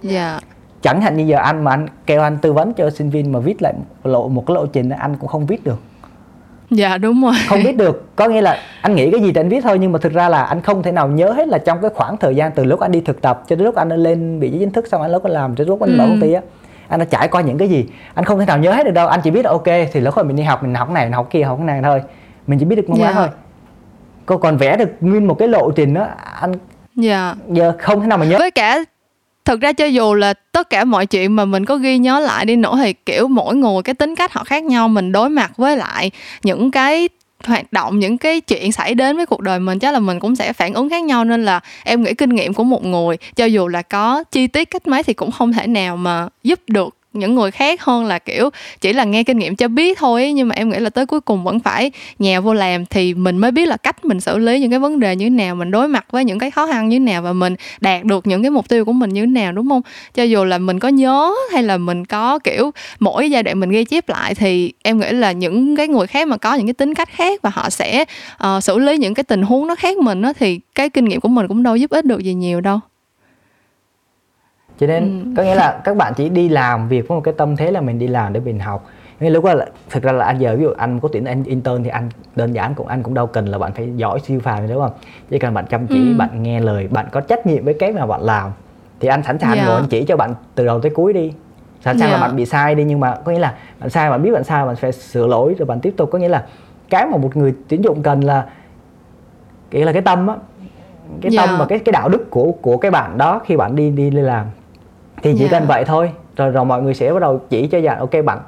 dạ. Chẳng hạn như giờ anh mà anh kêu anh tư vấn cho sinh viên mà viết lại lộ một cái lộ trình anh cũng không viết được. Dạ đúng rồi. Không biết được. Có nghĩa là anh nghĩ cái gì thì anh viết thôi nhưng mà thực ra là anh không thể nào nhớ hết là trong cái khoảng thời gian từ lúc anh đi thực tập cho đến lúc anh lên bị chính thức xong anh lúc anh làm cho lúc anh ừ. mở công ty á anh đã trải qua những cái gì. Anh không thể nào nhớ hết được đâu. Anh chỉ biết là ok thì lúc hồi mình đi học mình học này mình học kia học này thôi. Mình chỉ biết được môn yeah. thôi cô còn vẽ được nguyên một cái lộ trình đó anh dạ. Giờ không thể nào mà nhớ. Với cả thực ra cho dù là tất cả mọi chuyện mà mình có ghi nhớ lại đi nữa thì kiểu mỗi người cái tính cách họ khác nhau mình đối mặt với lại những cái hoạt động những cái chuyện xảy đến với cuộc đời mình chắc là mình cũng sẽ phản ứng khác nhau. Nên là em nghĩ kinh nghiệm của một người cho dù là có chi tiết cách mấy thì cũng không thể nào mà giúp được những người khác hơn là kiểu chỉ là nghe kinh nghiệm cho biết thôi nhưng mà em nghĩ là tới cuối cùng vẫn phải nhào vô làm thì mình mới biết là cách mình xử lý những cái vấn đề như thế nào mình đối mặt với những cái khó khăn như thế nào và mình đạt được những cái mục tiêu của mình như thế nào đúng không? Cho dù là mình có nhớ hay là mình có kiểu mỗi giai đoạn mình ghi chép lại thì em nghĩ là những cái người khác mà có những cái tính cách khác và họ sẽ uh, xử lý những cái tình huống nó khác mình đó thì cái kinh nghiệm của mình cũng đâu giúp ích được gì nhiều đâu cho nên ừ. có nghĩa là các bạn chỉ đi làm việc với một cái tâm thế là mình đi làm để mình học nên lúc đó là thực ra là anh giờ ví dụ anh có tuyển anh intern thì anh đơn giản cũng anh cũng đâu cần là bạn phải giỏi siêu phàm đúng không chỉ cần bạn chăm chỉ ừ. bạn nghe lời bạn có trách nhiệm với cái mà bạn làm thì anh sẵn sàng yeah. ngồi anh chỉ cho bạn từ đầu tới cuối đi sẵn sàng yeah. là bạn bị sai đi nhưng mà có nghĩa là bạn sai bạn biết bạn sai bạn phải sửa lỗi rồi bạn tiếp tục có nghĩa là cái mà một người tuyển dụng cần là nghĩa là cái tâm á cái yeah. tâm và cái cái đạo đức của của cái bạn đó khi bạn đi đi đi làm thì chỉ yeah. cần dạ. vậy thôi rồi rồi mọi người sẽ bắt đầu chỉ cho dạng ok bạn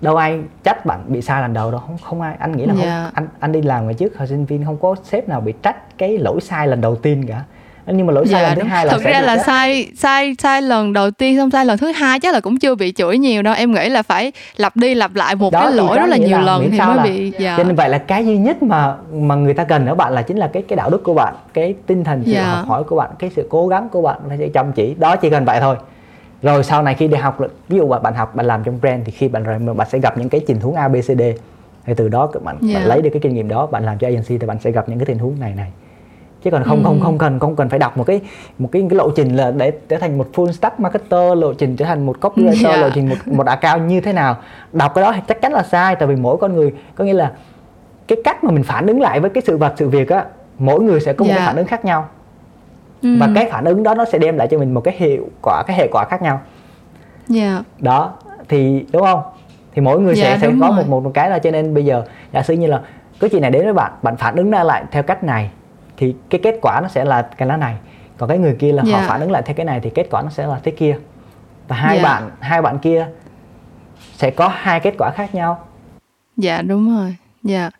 đâu ai trách bạn bị sai lần đầu đâu không không ai anh nghĩ là yeah. không dạ. anh anh đi làm ngày trước hồi sinh viên không có sếp nào bị trách cái lỗi sai lần đầu tiên cả nhưng mà lỗi sai dạ, lần thứ hai là thực ra là sai sai sai lần đầu tiên xong sai lần thứ hai chắc là cũng chưa bị chửi nhiều đâu em nghĩ là phải lặp đi lặp lại một đó, cái lỗi rất là nhiều là, lần thì mới là, bị dạ. cho nên vậy là cái duy nhất mà mà người ta cần ở bạn là chính là cái cái đạo đức của bạn cái tinh thần sự dạ. học hỏi của bạn cái sự cố gắng của bạn phải chăm chỉ đó chỉ cần vậy thôi rồi sau này khi đi học ví dụ bạn học bạn làm trong brand thì khi bạn rồi bạn sẽ gặp những cái tình huống ABCD thì từ đó bạn, yeah. bạn lấy được cái kinh nghiệm đó bạn làm cho agency thì bạn sẽ gặp những cái tình huống này này chứ còn không ừ. không không cần không cần phải đọc một cái một cái, cái lộ trình là để trở thành một full stack marketer lộ trình trở thành một copywriter yeah. lộ trình một một account như thế nào đọc cái đó chắc chắn là sai tại vì mỗi con người có nghĩa là cái cách mà mình phản ứng lại với cái sự vật sự việc á mỗi người sẽ có một yeah. cái phản ứng khác nhau ừ. và cái phản ứng đó nó sẽ đem lại cho mình một cái hiệu quả cái hệ quả khác nhau yeah. Dạ. đó thì đúng không thì mỗi người yeah, sẽ dạ, sẽ có một, một một cái là cho nên bây giờ giả sử như là cái chuyện này đến với bạn bạn phản ứng ra lại theo cách này thì cái kết quả nó sẽ là cái lá này còn cái người kia là yeah. họ dạ. phản ứng lại theo cái này thì kết quả nó sẽ là thế kia và hai yeah. bạn hai bạn kia sẽ có hai kết quả khác nhau dạ đúng rồi dạ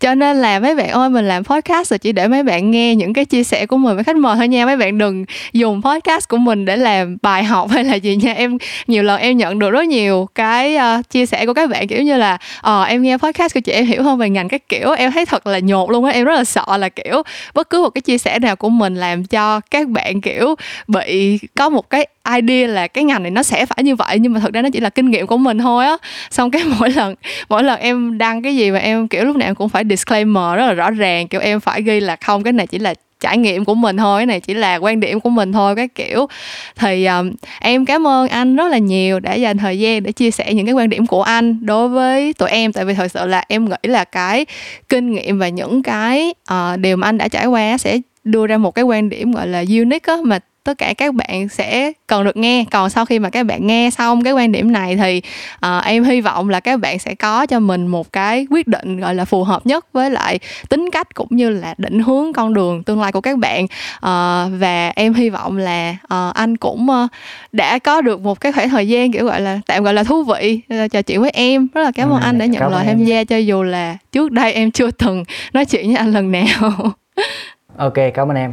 cho nên là mấy bạn ơi mình làm podcast là chỉ để mấy bạn nghe những cái chia sẻ của mình với khách mời thôi nha. Mấy bạn đừng dùng podcast của mình để làm bài học hay là gì nha. Em nhiều lần em nhận được rất nhiều cái uh, chia sẻ của các bạn kiểu như là ờ uh, em nghe podcast của chị em hiểu hơn về ngành các kiểu. Em thấy thật là nhột luôn á em rất là sợ là kiểu bất cứ một cái chia sẻ nào của mình làm cho các bạn kiểu bị có một cái idea là cái ngành này nó sẽ phải như vậy nhưng mà thực ra nó chỉ là kinh nghiệm của mình thôi á. Xong cái mỗi lần mỗi lần em đăng cái gì mà em kiểu lúc nào em cũng phải disclaimer rất là rõ ràng kiểu em phải ghi là không cái này chỉ là trải nghiệm của mình thôi cái này chỉ là quan điểm của mình thôi cái kiểu. Thì um, em cảm ơn anh rất là nhiều đã dành thời gian để chia sẻ những cái quan điểm của anh đối với tụi em. Tại vì thật sự là em nghĩ là cái kinh nghiệm và những cái uh, điều mà anh đã trải qua sẽ đưa ra một cái quan điểm gọi là unique á mà tất cả các bạn sẽ cần được nghe. Còn sau khi mà các bạn nghe xong cái quan điểm này thì uh, em hy vọng là các bạn sẽ có cho mình một cái quyết định gọi là phù hợp nhất với lại tính cách cũng như là định hướng con đường tương lai của các bạn. Uh, và em hy vọng là uh, anh cũng uh, đã có được một cái khoảng thời gian kiểu gọi là tạm gọi là thú vị. Uh, trò chuyện với em. Rất là cảm ơn à, anh đã nhận lời tham gia cho dù là trước đây em chưa từng nói chuyện với anh lần nào. Ok cảm ơn em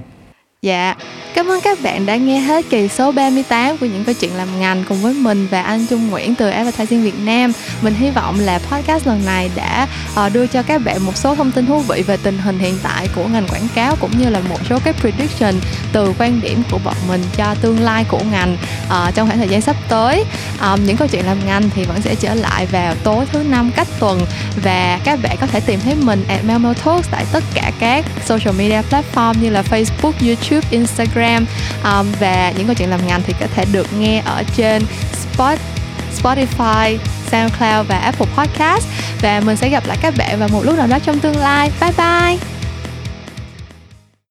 Dạ, cảm ơn các bạn đã nghe hết kỳ số 38 của những câu chuyện làm ngành cùng với mình và anh Trung Nguyễn từ Advertising Việt Nam. Mình hy vọng là podcast lần này đã ờ, đưa cho các bạn một số thông tin thú vị về tình hình hiện tại của ngành quảng cáo cũng như là một số cái prediction từ quan điểm của bọn mình cho tương lai của ngành ờ, trong khoảng thời gian sắp tới. Ờ, những câu chuyện làm ngành thì vẫn sẽ trở lại vào tối thứ năm cách tuần và các bạn có thể tìm thấy mình at Melmo Talks tại tất cả các social media platform như là Facebook, YouTube YouTube, Instagram um, và những câu chuyện làm ngành thì có thể được nghe ở trên Spot, Spotify, SoundCloud và Apple Podcast và mình sẽ gặp lại các bạn vào một lúc nào đó trong tương lai. Bye bye!